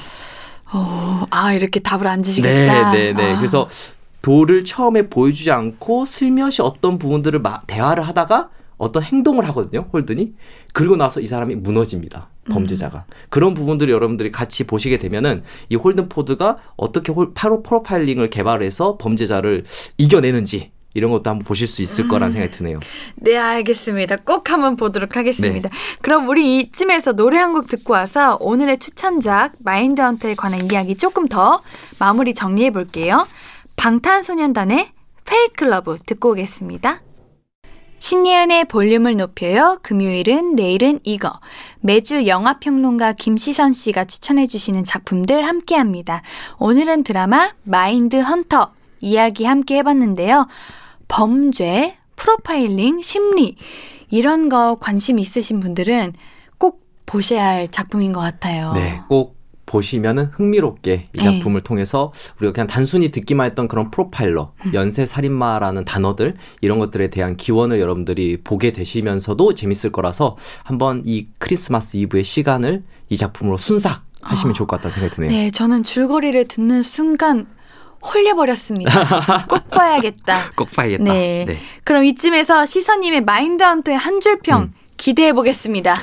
어, 아 이렇게 답을 안 주시겠다. 네, 네, 네. 아. 그래서 도를 처음에 보여주지 않고 슬며시 어떤 부분들을 마, 대화를 하다가 어떤 행동을 하거든요, 홀든이. 그리고 나서 이 사람이 무너집니다. 범죄자가. 그런 부분들을 여러분들이 같이 보시게 되면은 이 홀든 포드가 어떻게 홀, 파로 프로파일링을 개발해서 범죄자를 이겨내는지 이런 것도 한번 보실 수 있을 거라는 생각이 드네요. 네, 알겠습니다. 꼭 한번 보도록 하겠습니다. 네. 그럼 우리 이쯤에서 노래 한 곡 듣고 와서 오늘의 추천작 마인드 헌터에 관한 이야기 조금 더 마무리 정리해 볼게요. 방탄소년단의 페이크 러브 듣고 오겠습니다. 신예은의 볼륨을 높여요. 금요일은 내일은 이거. 매주 영화평론가 김시선 씨가 추천해주시는 작품들 함께 합니다. 오늘은 드라마 마인드 헌터 이야기 함께 해봤는데요. 범죄, 프로파일링, 심리, 이런 거 관심 있으신 분들은 꼭 보셔야 할 작품인 것 같아요. 네, 꼭 보시면은 흥미롭게 이 네. 작품을 통해서 우리가 그냥 단순히 듣기만 했던 그런 프로파일러, 연쇄 살인마라는 단어들 이런 것들에 대한 기원을 여러분들이 보게 되시면서도 재밌을 거라서 한번 이 크리스마스 이브의 시간을 이 작품으로 순삭 하시면 좋을 것 같다는 생각이 드네요. 네, 저는 줄거리를 듣는 순간 홀려버렸습니다. [laughs] 꼭 봐야겠다. 꼭 봐야겠다. 네. 그럼 이쯤에서 시선님의 마인드 헌터의 한 줄평 음. 기대해 보겠습니다.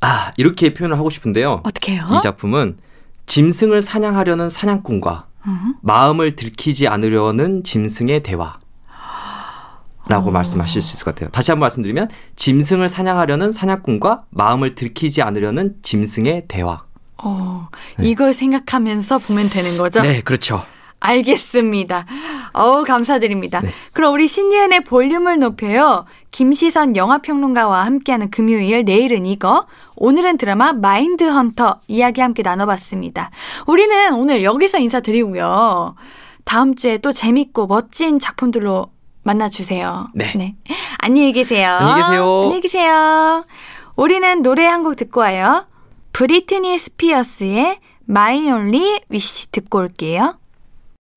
아 이렇게 표현을 하고 싶은데요. 어떻게 해요? 이 작품은 짐승을 사냥하려는 사냥꾼과 음. 마음을 들키지 않으려는 짐승의 대화. 라고 어. 말씀하실 수 있을 것 같아요. 다시 한번 말씀드리면 짐승을 사냥하려는 사냥꾼과 마음을 들키지 않으려는 짐승의 대화. 어, 이걸 생각하면서 보면 되는 거죠? 네, 그렇죠. 알겠습니다. 어우, 감사드립니다. 네. 그럼 우리 신예은의 볼륨을 높여요. 김시선 영화평론가와 함께하는 금요일, 내일은 이거. 오늘은 드라마 마인드 헌터 이야기 함께 나눠봤습니다. 우리는 오늘 여기서 인사드리고요. 다음 주에 또 재밌고 멋진 작품들로 만나주세요. 네. 안녕히 계세요. 안녕히 계세요. 안녕히 계세요. 우리는 노래 한 곡 듣고 와요. 브리트니 스피어스의 My Only Wish 듣고 올게요.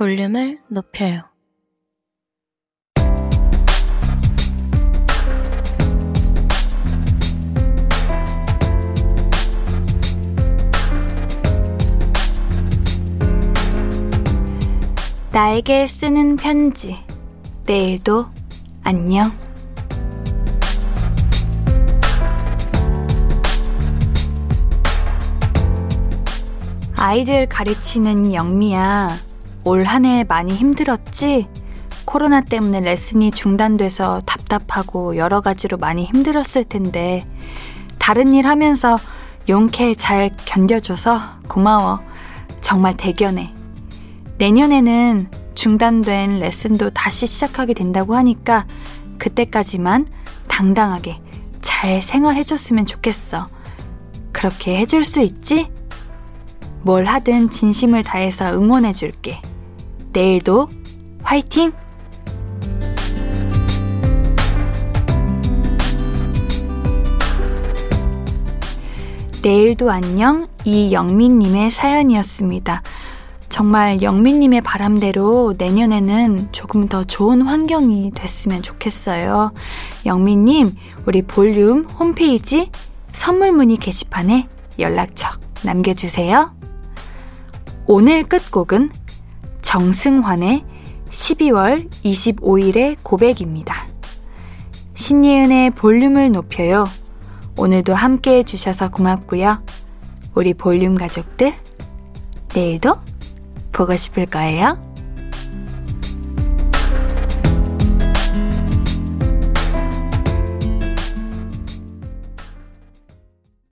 볼륨을 높여요. 나에게 쓰는 편지. 내일도 안녕. 아이들 가르치는 영미야. 올 한 해 많이 힘들었지? 코로나 때문에 레슨이 중단돼서 답답하고 여러 가지로 많이 힘들었을 텐데, 다른 일 하면서 용케 잘 견뎌줘서 고마워. 정말 대견해. 내년에는 중단된 레슨도 다시 시작하게 된다고 하니까 그때까지만 당당하게 잘 생활해줬으면 좋겠어. 그렇게 해줄 수 있지? 뭘 하든 진심을 다해서 응원해줄게. 내일도 화이팅! 내일도 안녕 이영민님의 사연이었습니다. 정말 영민님의 바람대로 내년에는 조금 더 좋은 환경이 됐으면 좋겠어요. 영민님, 우리 볼륨 홈페이지 선물 문의 게시판에 연락처 남겨주세요. 오늘 끝곡은 정승환의 12월 25일의 고백입니다. 신예은의 볼륨을 높여요. 오늘도 함께 해주셔서 고맙고요. 우리 볼륨 가족들, 내일도 보고 싶을 거예요.